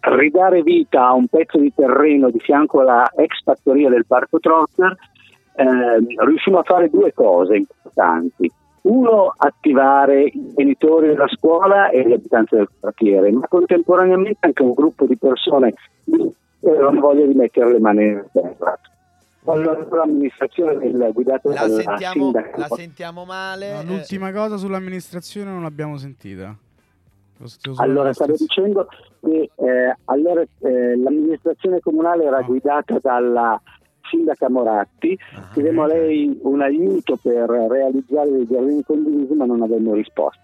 ridare vita a un pezzo di terreno di fianco alla ex fattoria del Parco Trotter, ehm, riuscimmo a fare due cose importanti. Uno, attivare i genitori della scuola e gli abitanti del quartiere, ma contemporaneamente anche un gruppo di persone che avevano voglia di mettere le mani nel terra. Allora, l'amministrazione del, guidata la dalla sentiamo, sindaca la sentiamo male. No, eh, l'ultima cosa sull'amministrazione non l'abbiamo sentita. Allora, stavo dicendo che eh, allora, eh, l'amministrazione comunale era Ah. guidata dalla sindaca Moratti, Ah, chiedemmo a lei un aiuto per realizzare dei giardini condivisi, ma non avevamo risposta.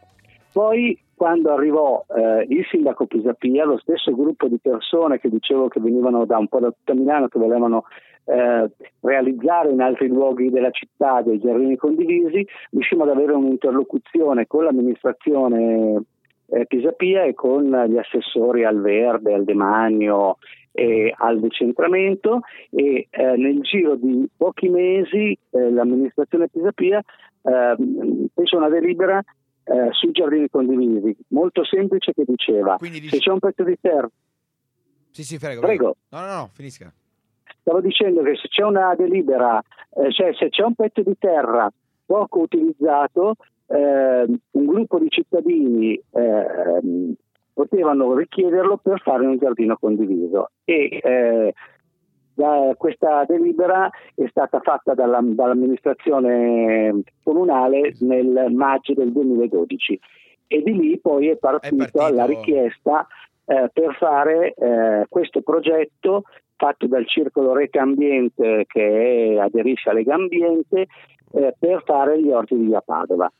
Poi, quando arrivò eh, il sindaco Pisapia, lo stesso gruppo di persone che dicevo che venivano da un po' da tutta Milano, che volevano eh, realizzare in altri luoghi della città dei giardini condivisi, riuscimmo ad avere un'interlocuzione con l'amministrazione eh, Pisapia e con gli assessori al verde, al demanio e al decentramento e eh, nel giro di pochi mesi eh, l'amministrazione Pisapia eh, fece una delibera eh, sui giardini condivisi, molto semplice che diceva Quindi se c'è un pezzo di terra, Sì, sì, prego. prego, No, no, no, finisca. stavo dicendo che se c'è una delibera, eh, cioè se c'è un pezzo di terra poco utilizzato, eh, un gruppo di cittadini ehm, potevano richiederlo per fare un giardino condiviso e da- questa delibera è stata fatta dalla- dall'amministrazione comunale nel maggio del 2012 e di lì poi è partito, partito- la richiesta eh, per fare eh, questo progetto fatto dal Circolo Rete Ambiente che è- aderisce a Lega Ambiente eh, per fare gli orti di via Padova.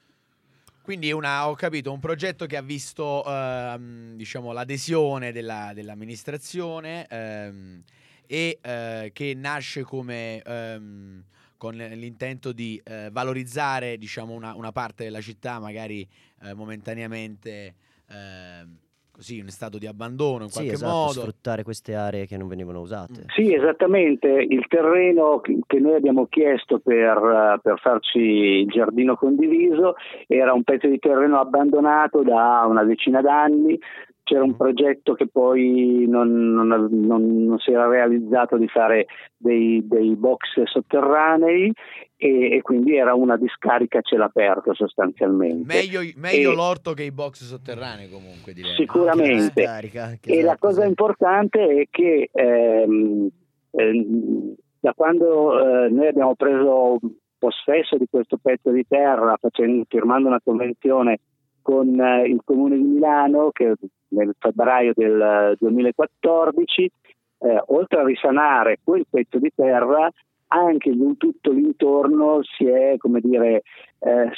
Quindi una, ho capito, un progetto che ha visto ehm, diciamo, l'adesione della- dell'amministrazione ehm, e eh, che nasce come ehm, con l'intento di eh, valorizzare diciamo, una, una parte della città magari eh, momentaneamente ehm, così in stato di abbandono in Sì, qualche esatto, modo. sfruttare queste aree che non venivano usate. Sì, esattamente. Il terreno che noi abbiamo chiesto per, eh, per farci il giardino condiviso era un pezzo di terreno abbandonato da una decina d'anni. C'era un progetto che poi non, non- non- non si era realizzato di fare dei, dei box sotterranei e, e quindi era una discarica a cielo aperto sostanzialmente. Meglio, meglio E- l'orto che i box sotterranei comunque direi. Sicuramente. Discarica, anche, E la esatto, cosa importante è che ehm, ehm, da quando eh, noi abbiamo preso possesso di questo pezzo di terra, facendo- firmando una convenzione con eh, il Comune di Milano, che nel febbraio del eh, 2014, eh, oltre a risanare quel pezzo di terra, anche in tutto l'intorno si è, come dire, eh,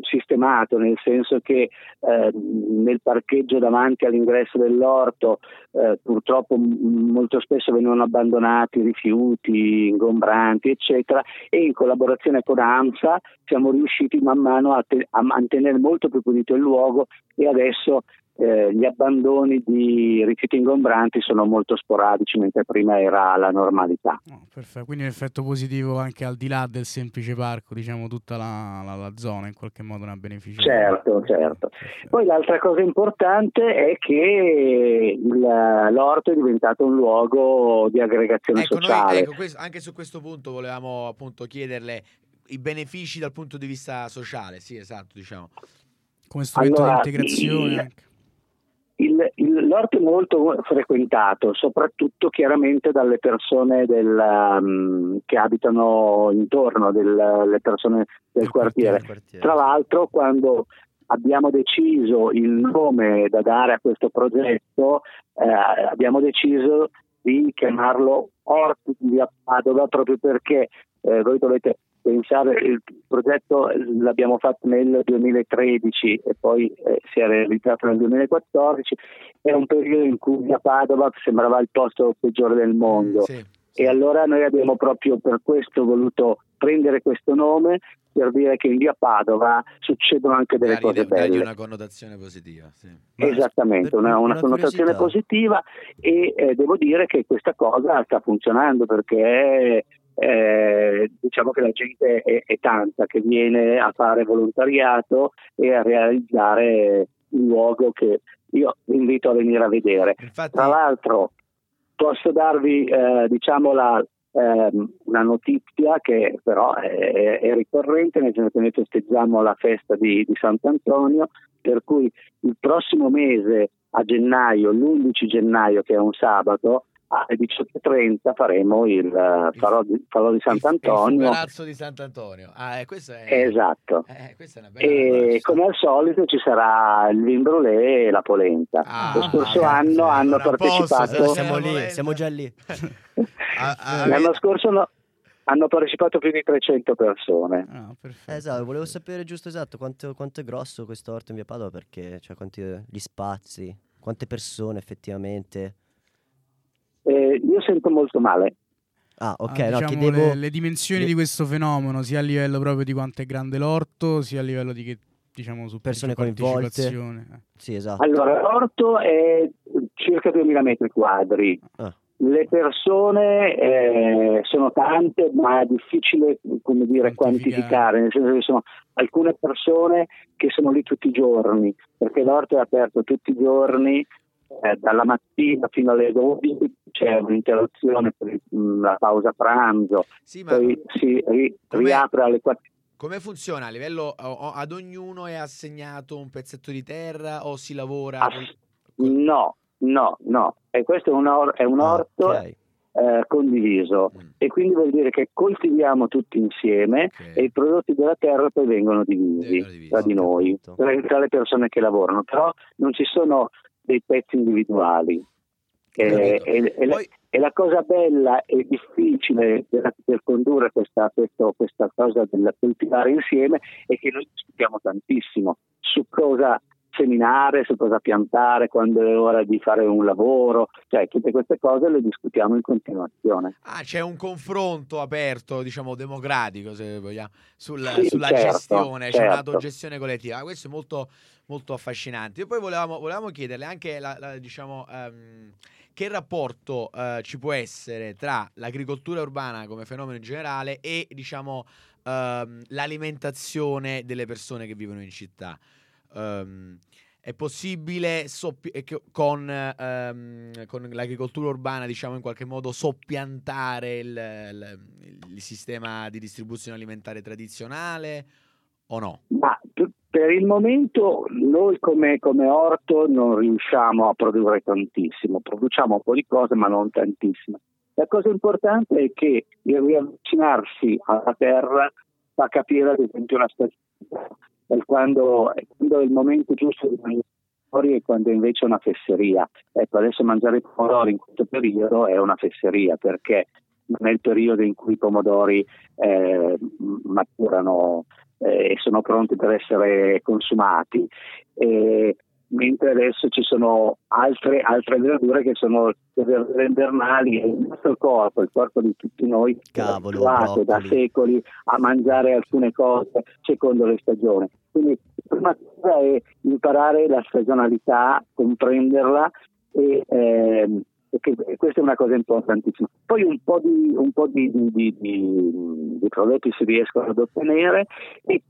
sistemato, nel senso che eh, nel parcheggio davanti all'ingresso dell'orto eh, purtroppo m- molto spesso venivano abbandonati rifiuti, ingombranti, eccetera, e in collaborazione con AMSA siamo riusciti man mano a, te- a mantenere molto più pulito il luogo e adesso eh, gli abbandoni di rifiuti ingombranti sono molto sporadici, mentre prima era la normalità. Oh, perfetto, quindi un effetto positivo anche al di là del semplice parco, diciamo tutta la, la- la zona in qualche modo ne ha beneficiato. Certo, certo. Poi l'altra cosa importante è che il- l'orto è diventato un luogo di aggregazione Ecco, noi sociale. ecco, questo- anche su questo punto volevamo appunto chiederle i benefici dal punto di vista sociale. Sì, esatto, diciamo. Come strumento Allora, di integrazione. il- anche. Il- il- l'orto è molto frequentato, soprattutto chiaramente dalle persone del, um, che abitano intorno, del- le persone del Del quartiere. quartiere. Tra l'altro, quando abbiamo deciso il nome da dare a questo progetto, eh, abbiamo deciso di chiamarlo Orto di Padova proprio perché eh, voi dovete pensare, il progetto l'abbiamo fatto nel 2013 e poi eh, si è realizzato nel 2014, era un periodo in cui via Padova sembrava il posto peggiore del mondo. Sì. E allora noi abbiamo proprio per questo voluto prendere questo nome per dire che in via Padova succedono anche delle cose dargli belle. una connotazione positiva. Sì. Esattamente, una, una una connotazione positiva e eh, devo dire che questa cosa sta funzionando perché eh, diciamo che la gente è, è tanta che viene a fare volontariato e a realizzare un luogo che io invito a venire a vedere. Infatti, Tra l'altro posso darvi eh, diciamo la, ehm, una notizia che però è, è ricorrente, nel senso che noi festeggiamo la festa di, di Sant'Antonio, per cui il prossimo mese a gennaio, l'11 gennaio che è un sabato, alle 18.30 faremo il eh, farò di, farò di il- Il Sant'Antonio. fugarazzo di Sant'Antonio. Ah, eh, questo è, Esatto. eh, questa è una bella E come al solito ci sarà il vin brûlé e la polenta. Ah, Lo scorso ah, anno sì, hanno allora, posso, partecipato. se- Siamo lì, siamo già lì. Ah, ah, L'anno scorso no- hanno partecipato più di 300 persone. Ah. Esatto, volevo sapere giusto esatto quanto, quanto è grosso questo orto in via Padova perché cioè quanti gli spazi, quante persone effettivamente. Eh, io sento molto male. Ah, ok, Ah, no, diciamo chiedevo le, le dimensioni le- di questo fenomeno, sia a livello proprio di quanto è grande l'orto, sia a livello di che diciamo su Persone coinvolte. Eh. Sì, esatto. Allora, l'orto è circa 2000 metri quadri. Ah. Le persone eh, sono tante, ma è difficile come dire, Quantificare. quantificare, nel senso che sono alcune persone che sono lì tutti i giorni, perché l'orto è aperto tutti i giorni, eh, dalla mattina fino alle 12 c'è un'interruzione per mh, la pausa pranzo, Sì, poi si ri- riapre alle 4. come funziona? A livello ad ognuno è assegnato un pezzetto di terra o si lavora? Col- No, no, no, e questo è un, or- è un Ah, orto ok. eh, condiviso Mm, e quindi vuol dire che coltiviamo tutti insieme ok. e i prodotti della terra poi vengono divisi, Vengono divisi, tra di noi, tra, tra le persone che lavorano, però non ci sono dei pezzi individuali. Eh, e, e Poi- e E la cosa bella e difficile della- per condurre questa, questo- questa cosa del coltivare insieme è che noi discutiamo tantissimo su cosa seminare, su cosa piantare, quando è ora di fare un lavoro, cioè tutte queste cose le discutiamo in continuazione. Ah, c'è un confronto aperto, diciamo democratico, se vogliamo, sul- Sì, sulla certo, gestione, c'è certo. un'autogestione collettiva. Ah, Questo è molto, molto affascinante. E poi volevamo, volevamo chiederle anche, la- la- diciamo, ehm, che rapporto eh, ci può essere tra l'agricoltura urbana come fenomeno in generale e, diciamo, ehm, l'alimentazione delle persone che vivono in città. Ehm, è possibile soppi- con, ehm, con l'agricoltura urbana, diciamo in qualche modo, soppiantare il, il- il sistema di distribuzione alimentare tradizionale o no? Ma per il momento noi come, come orto non riusciamo a produrre tantissimo, produciamo un po' di cose ma non tantissimo. La cosa importante è che il riavvicinarsi alla terra fa capire ad esempio una stagione, e quando, e quando è il momento giusto di mangiare i pomodori e quando invece è una fesseria. Ecco, adesso mangiare i pomodori in questo periodo è una fesseria perché non è il periodo in cui i pomodori eh, maturano eh, e sono pronti per essere consumati. E, mentre adesso ci sono altre, altre verdure che sono le verdure invernali e il nostro corpo, il corpo di tutti noi, è abituato da secoli a mangiare alcune cose secondo le stagioni. Quindi la prima cosa è imparare la stagionalità, comprenderla e, ehm, questa è una cosa importantissima. Poi un po' di, un po' di, di- di- di- di prodotti si riescono ad ottenere e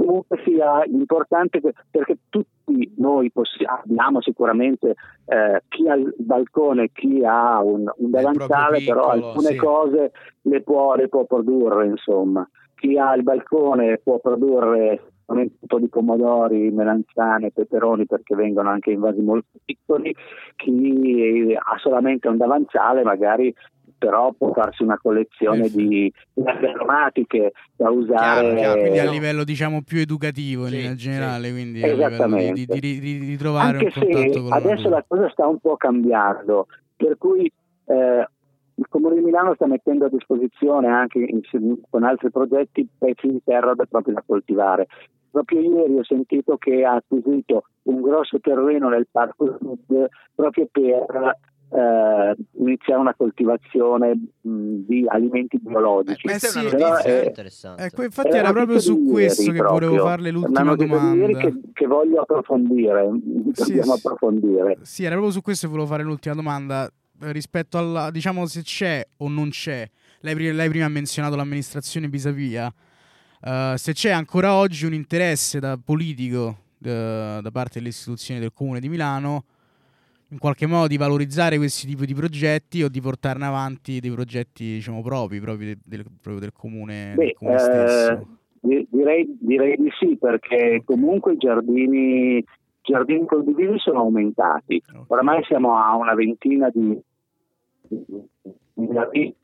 comunque sia importante perché tutti noi possi- abbiamo sicuramente eh, chi ha il balcone, chi ha un, un davanzale, però alcune sì. cose le può, le può produrre, insomma. Chi ha il balcone può produrre un po' di pomodori, melanzane, peperoni perché vengono anche in vasi molto piccoli, chi ha solamente un davanzale magari però può farsi una collezione di piante aromatiche da usare Chiaro, chiaro, Quindi a no. livello diciamo più educativo Sì, in sì. generale, quindi a livello di, Esattamente. di, di- di- di trovare anche un contatto se con adesso la cosa sta un po' cambiando, per cui eh, il Comune di Milano sta mettendo a disposizione anche in- con altri progetti pezzi di terra da, proprio da coltivare. Proprio ieri ho sentito che ha acquisito un grosso terreno nel Parco Sud proprio per eh, iniziare una coltivazione mh, di alimenti biologici. Eh, questa è una sì, Però, notizia, eh, Interessante. Ecco, infatti Era era proprio su questo che volevo proprio. farle Una l'ultima domanda. Che, che voglio approfondire, Sì, dobbiamo sì. approfondire. Sì, era proprio su questo che volevo fare l'ultima domanda. eh, Rispetto alla, diciamo, se c'è o non c'è, lei, lei prima ha menzionato l'amministrazione Pisapia, eh, se c'è ancora oggi un interesse da politico eh, da parte delle istituzioni del Comune di Milano, in qualche modo di valorizzare questi tipi di progetti o di portarne avanti dei progetti, diciamo, propri, propri del, del- proprio del Comune, del Beh, comune eh, stesso. di- direi, direi di sì, perché comunque i giardini, giardini condivisi sono aumentati. Ok. Oramai siamo a una ventina di, di giardini.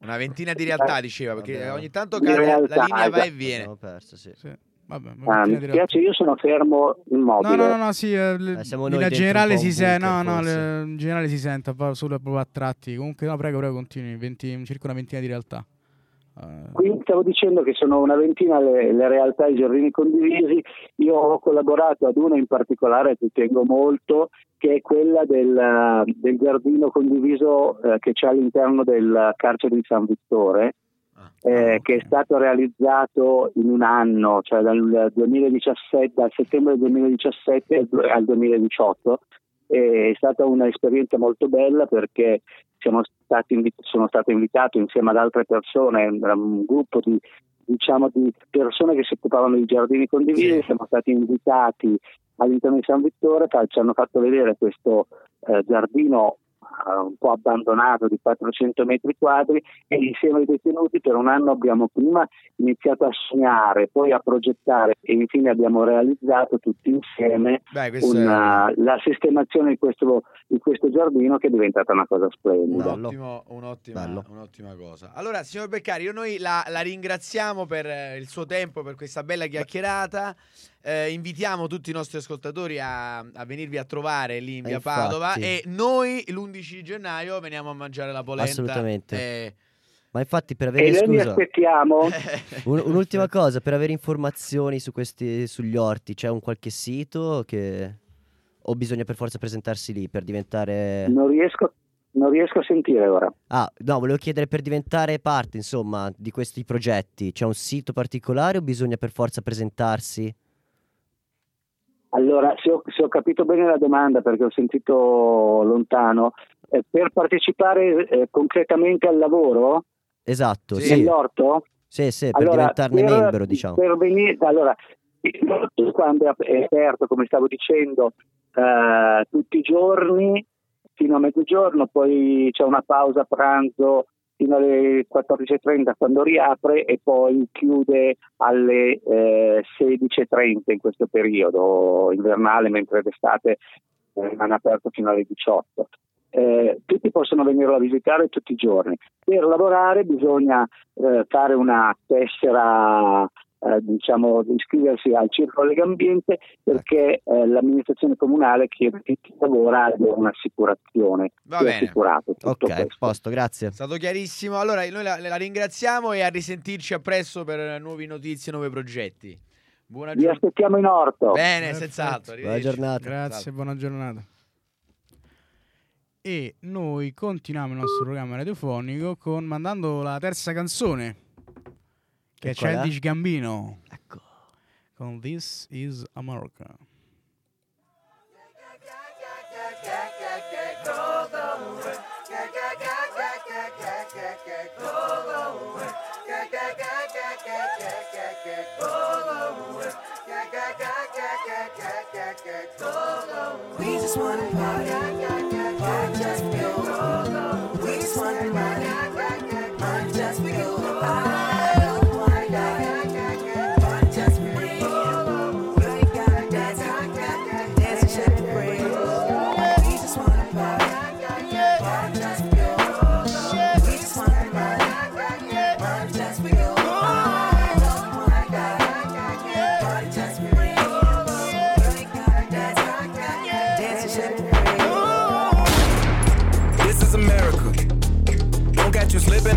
Una ventina di realtà, diceva, perché ogni tanto cade- la linea va e esatto. viene. Perso, sì. Sì. Vabbè, Ah, mi spiace, io sono fermo immobile. No, no, no, no, sì, eh, le- in generale si sente, no, no, le- in generale si sente solo proprio a tratti. Comunque, no, prego, prego, continui, 20 circa una ventina di realtà. Eh, Quindi stavo dicendo che sono una ventina le, le realtà i giardini condivisi. Io ho collaborato ad una in particolare che tengo molto, che è quella del, del giardino condiviso eh, che c'è all'interno del carcere di San Vittore, eh, ok. che è stato realizzato in un anno, cioè dal 2017, dal settembre del 2017 al du- al 2018. E È stata un'esperienza molto bella perché siamo stati invi- sono stato invitato insieme ad altre persone, un gruppo di, diciamo, di persone che si occupavano di giardini condivisi, Sì. siamo stati invitati all'interno di San Vittore, ci hanno fatto vedere questo eh, giardino eh, un po' abbandonato di 400 metri quadri e insieme ai detenuti per un anno abbiamo prima iniziato a sognare, poi a progettare e infine abbiamo realizzato tutti insieme Beh, questo è una- la sistemazione di questo, di questo giardino che è diventata una cosa un splendida. Bello. ottimo- un'ottima, un'ottima cosa. Allora, signor Beccari, io noi la, la ringraziamo per eh, il suo tempo, per questa bella chiacchierata. Eh, invitiamo tutti i nostri ascoltatori a, a venirvi a trovare lì in Eh, via Padova infatti. e noi l'11 15 di gennaio veniamo a mangiare la polenta. Assolutamente. Eh, Ma infatti per E avere noi vi scusa, aspettiamo. un- un'ultima cosa, per avere informazioni su questi sugli orti, c'è un qualche sito che o bisogna per forza presentarsi lì per diventare Non riesco, non riesco a sentire ora. Ah, no, volevo chiedere per diventare parte, insomma, di questi progetti, c'è un sito particolare o bisogna per forza presentarsi? Allora, se ho, se ho capito bene la domanda, perché ho sentito lontano, eh, per partecipare eh, concretamente al lavoro Esatto, Sì. nell'orto, Sì, sì, per allora, diventarne per- membro, diciamo. per venire, allora, quando è ap- è aperto, come stavo dicendo, eh, tutti i giorni fino a mezzogiorno, poi c'è una pausa pranzo fino alle 14.30 quando riapre e poi chiude alle eh, 16.30 in questo periodo invernale, mentre d'estate eh, rimane aperto fino alle 18. Eh, tutti possono venirlo a visitare tutti i giorni. Per lavorare bisogna eh, fare una tessera, eh, diciamo, iscriversi al Circolo Legambiente perché eh, l'amministrazione comunale chiede che chi lavora abbia un'assicurazione. Va bene. assicurato. Tutto Ok, questo. posto, grazie. È stato chiarissimo. Allora, noi la, la ringraziamo e a risentirci appresso per nuove notizie, nuovi progetti. Buona Vi giornata. aspettiamo in orto. Bene, Perfetto. senz'altro. Buona giornata. Grazie, buona giornata. E noi continuiamo il nostro programma radiofonico con mandando la terza canzone che è? Childish Gambino Ecco. con This is America. We just wanna party, party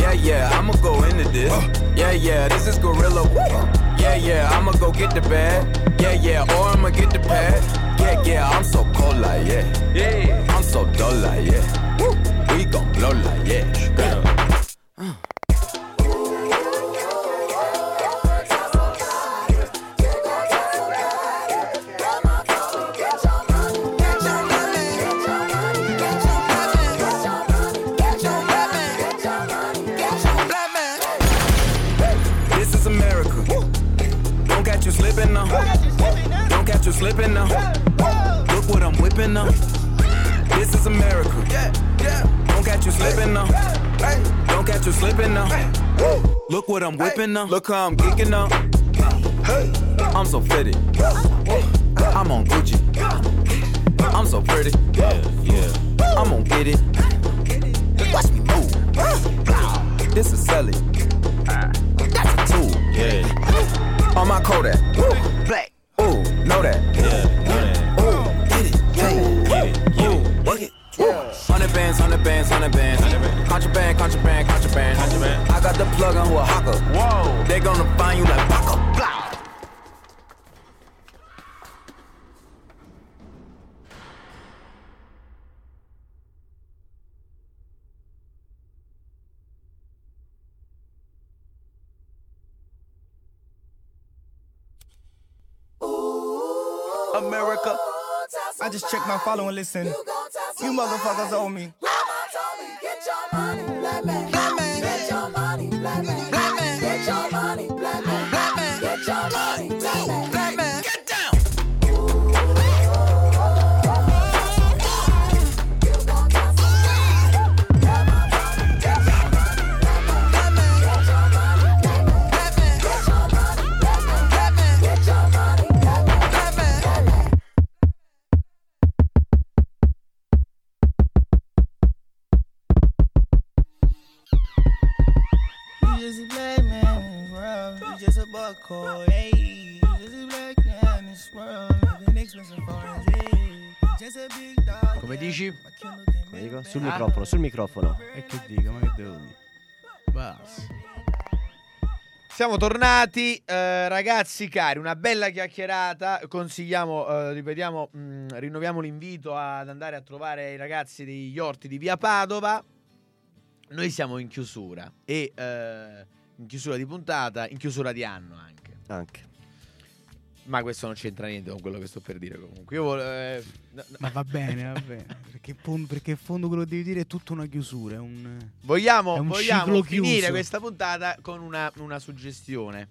Yeah, yeah, I'ma go into this. Yeah, yeah, this is Gorilla. Yeah, yeah, I'ma go get the bag. Yeah, yeah, or I'ma get the pad. Yeah, yeah, I'm so cold like yeah. Yeah, I'm so dull like yeah. We gon' blow like yeah. Whipping now. Look how I'm geeking now. I'm so fitted. I'm on Gucci. I'm so pretty. Yeah, yeah. I'm gonna get it. Watch me move. This is Sally. That's a tool. Yeah. On my Kodak. Black. Ooh, know that. Yeah. Ooh, get it. Get it. Yeah. Work it. Hundred bands, hundred bands, hundred bands. Contraband, contraband, contraband. Contraband. I got the plug on who a hawker. Whoa. They gonna find you like Paco. Blah. America. I just checked my follow and listen. You motherfuckers owe me. Get your money, black man. Get your money, black man. Get your money. Dici? Come dico? Sul Ah. microfono, sul microfono. E che dico, ma che devo dire? Basta. Siamo tornati, eh, ragazzi cari, una bella chiacchierata. Consigliamo, eh, ripetiamo, mh, rinnoviamo l'invito ad andare a trovare i ragazzi degli orti di via Padova. Noi siamo in chiusura e eh, in chiusura di puntata, in chiusura di anno anche. Anche. Ma questo non c'entra niente con quello che sto per dire comunque. Io volevo, eh, no- no- Ma va bene, va bene. Perché, pon- perché in fondo quello che devi dire è tutta una chiusura. È un... vogliamo, È un vogliamo finire chiuso. questa puntata con una, una suggestione.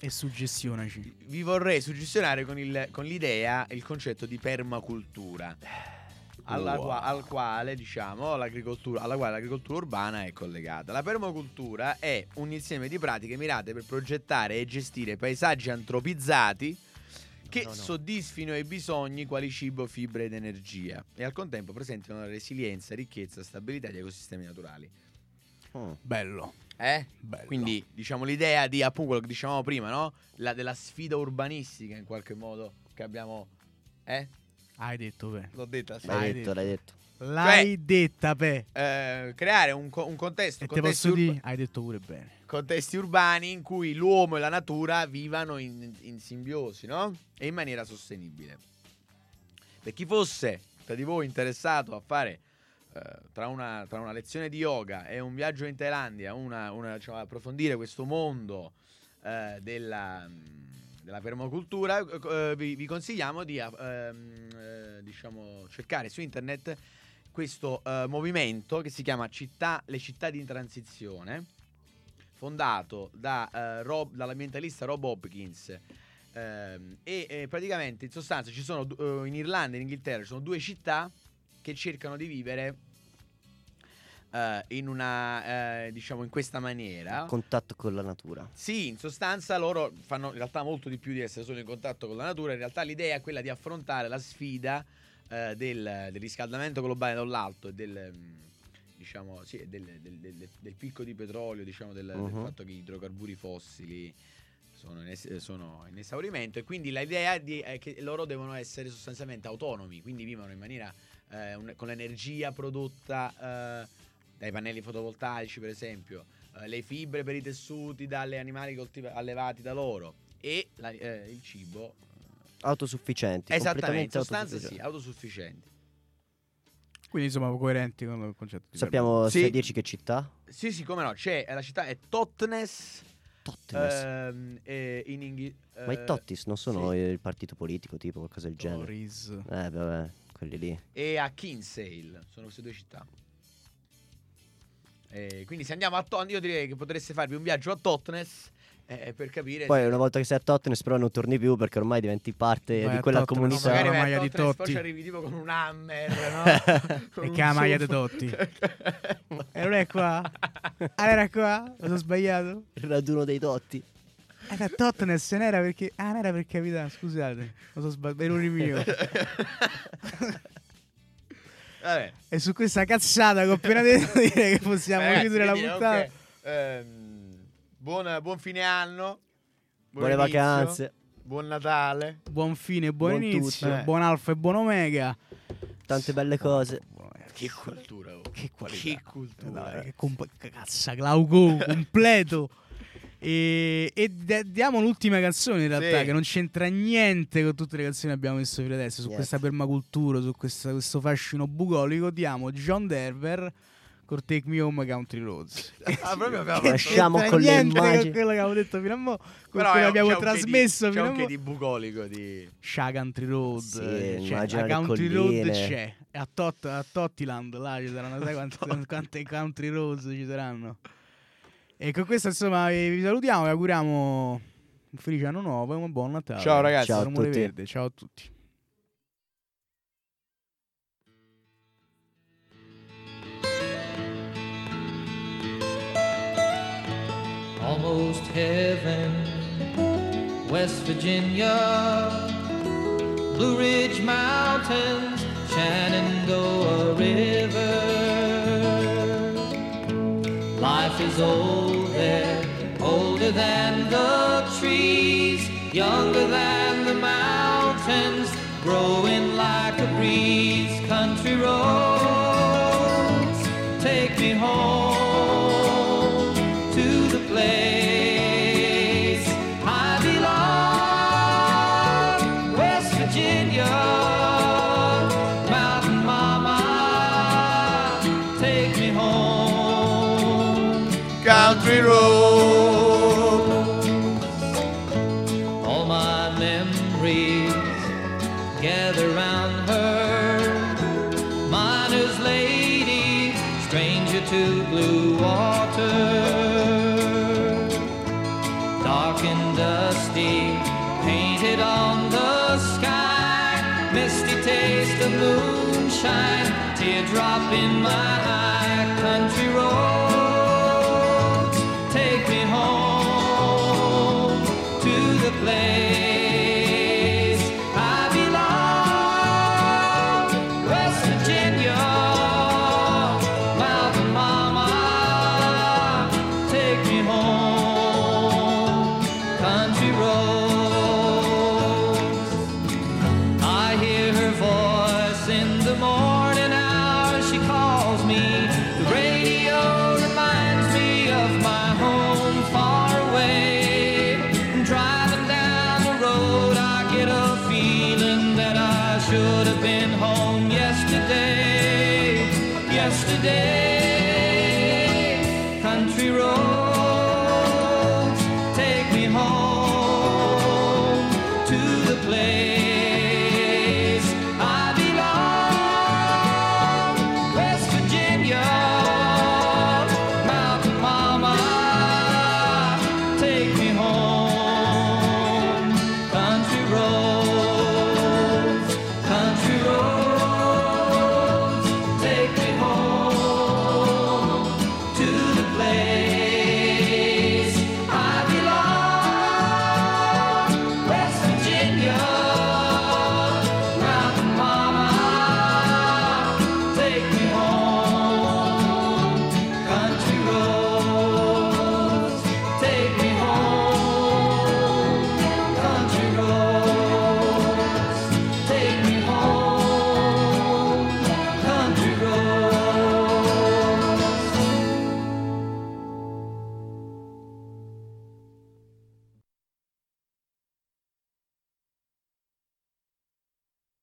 E suggestionaci. Vi vorrei suggestionare con, il- con l'idea, il concetto di permacultura. Alla Wow. qua- al quale diciamo l'agricoltura, alla quale l'agricoltura urbana è collegata. La permacultura è un insieme di pratiche mirate per progettare e gestire paesaggi antropizzati che No, no. soddisfino i bisogni quali cibo, fibre ed energia e al contempo presentino la resilienza, ricchezza, stabilità di ecosistemi naturali. Mm. Bello. Eh? Bello. Quindi diciamo l'idea di appunto quello che dicevamo prima, no? La, della sfida urbanistica in qualche modo che abbiamo... Eh? Hai detto, Pe. L'ho detta, sì. Hai L'hai detto. detto, l'hai detto. L'hai detta, Pe. Eh, creare un, co- un contesto, E te contesti, posso dire, hai detto pure bene. contesti urbani in cui l'uomo e la natura vivano in, in simbiosi, no? E in maniera sostenibile. Per chi fosse tra di voi interessato a fare eh, tra, una, tra una lezione di yoga e un viaggio in Thailandia, una, una, diciamo, approfondire questo mondo eh, della, della permacultura, eh, vi, vi consigliamo di ehm, eh, diciamo, cercare su internet questo eh, movimento che si chiama città, Le città di transizione, fondato da, eh, Rob- dall'ambientalista Rob Hopkins. ehm, e eh, praticamente in sostanza ci sono eh, in Irlanda e in Inghilterra ci sono due città che cercano di vivere eh, in una eh, diciamo in questa maniera Contatto con la natura. sì, in sostanza loro fanno in realtà molto di più di essere solo in contatto con la natura. In realtà l'idea è quella di affrontare la sfida eh, del, del riscaldamento globale da un lato e del, mm, diciamo, sì, del, del- del- picco di petrolio, diciamo, del, del fatto che gli idrocarburi fossili sono in, es- sono in esaurimento e quindi l'idea di- è che loro devono essere sostanzialmente autonomi, quindi vivono in maniera con l'energia prodotta dai pannelli fotovoltaici per esempio, eh, le fibre per i tessuti dalle animali coltiva- allevati da loro e la- eh, il cibo. Autosufficienti. Esattamente, in sostanza sì, autosufficienti. autosufficienti. Quindi insomma coerenti con il concetto di Sappiamo Sì. se dirci che città? Sì, sì, come no, c'è la città è Totnes. Totnes. ehm, e in Inghi- Ma i eh, Tottis non sono sì. il partito politico, tipo qualcosa del genere. Tories. Eh, vabbè, quelli lì. e a Kinsale. Sono queste due città. E quindi se andiamo a Totnes, io direi che potreste farvi un viaggio a Totnes eh, per capire. Poi se- una volta che sei a Totnes però non torni più perché ormai diventi parte Vai di quella Totnes, No, comunità. magari la maglia di Totnes, poi Totti. ci arrivi tipo con un hammer, no? Con E che la maglia di. Totti. E non è qua? Ah, era qua? Mi sono sbagliato? Il raduno dei Totti. Era Totnes, non era perché... Ah, non era per capitano, scusate. Mi sono sbagliato, errore mio. Vabbè. E su questa cazzata che ho appena detto direi che possiamo Ragazzi, chiudere la puntata. ok, ehm, buon, buon fine anno. buon Buone inizio, vacanze. Buon Natale. Buon fine, buon, Buon inizio, tutto. Eh. buon alfa e buon omega. Tante belle cose. Che cultura, oh. Che qualità. Che cultura. Dai, che comp- cazza, Glauco, completo. E, e d- diamo l'ultima canzone in realtà, Sì. che non c'entra niente con tutte le canzoni che abbiamo messo fino adesso, su Niente. questa permacultura, su questa- questo fascino bucolico. Diamo John Denver con Take Me Home Country Roads. Ah, proprio abbiamo Che fatto- Lasciamo con le niente con immagini. quello che avevo detto fino a mo', quello che abbiamo trasmesso di, fino c'è a un che mo'. di bucolico di Scia Country Road, Sì, eh, c'è, immagina a le Country colline. Road c'è, a, Tot- a Tottiland là ci saranno, sai quante, quante Country Roads ci saranno. E con questo insomma vi salutiamo, vi auguriamo un felice anno nuovo e un buon Natale. Ciao, ragazzi. Ciao a tutti. Verde, ciao a tutti. almost heaven. West Virginia, Blue Ridge Mountains, Shenandoah River. Life is old than the trees, younger than the mountains, growing like a breeze. Country roads, take me home.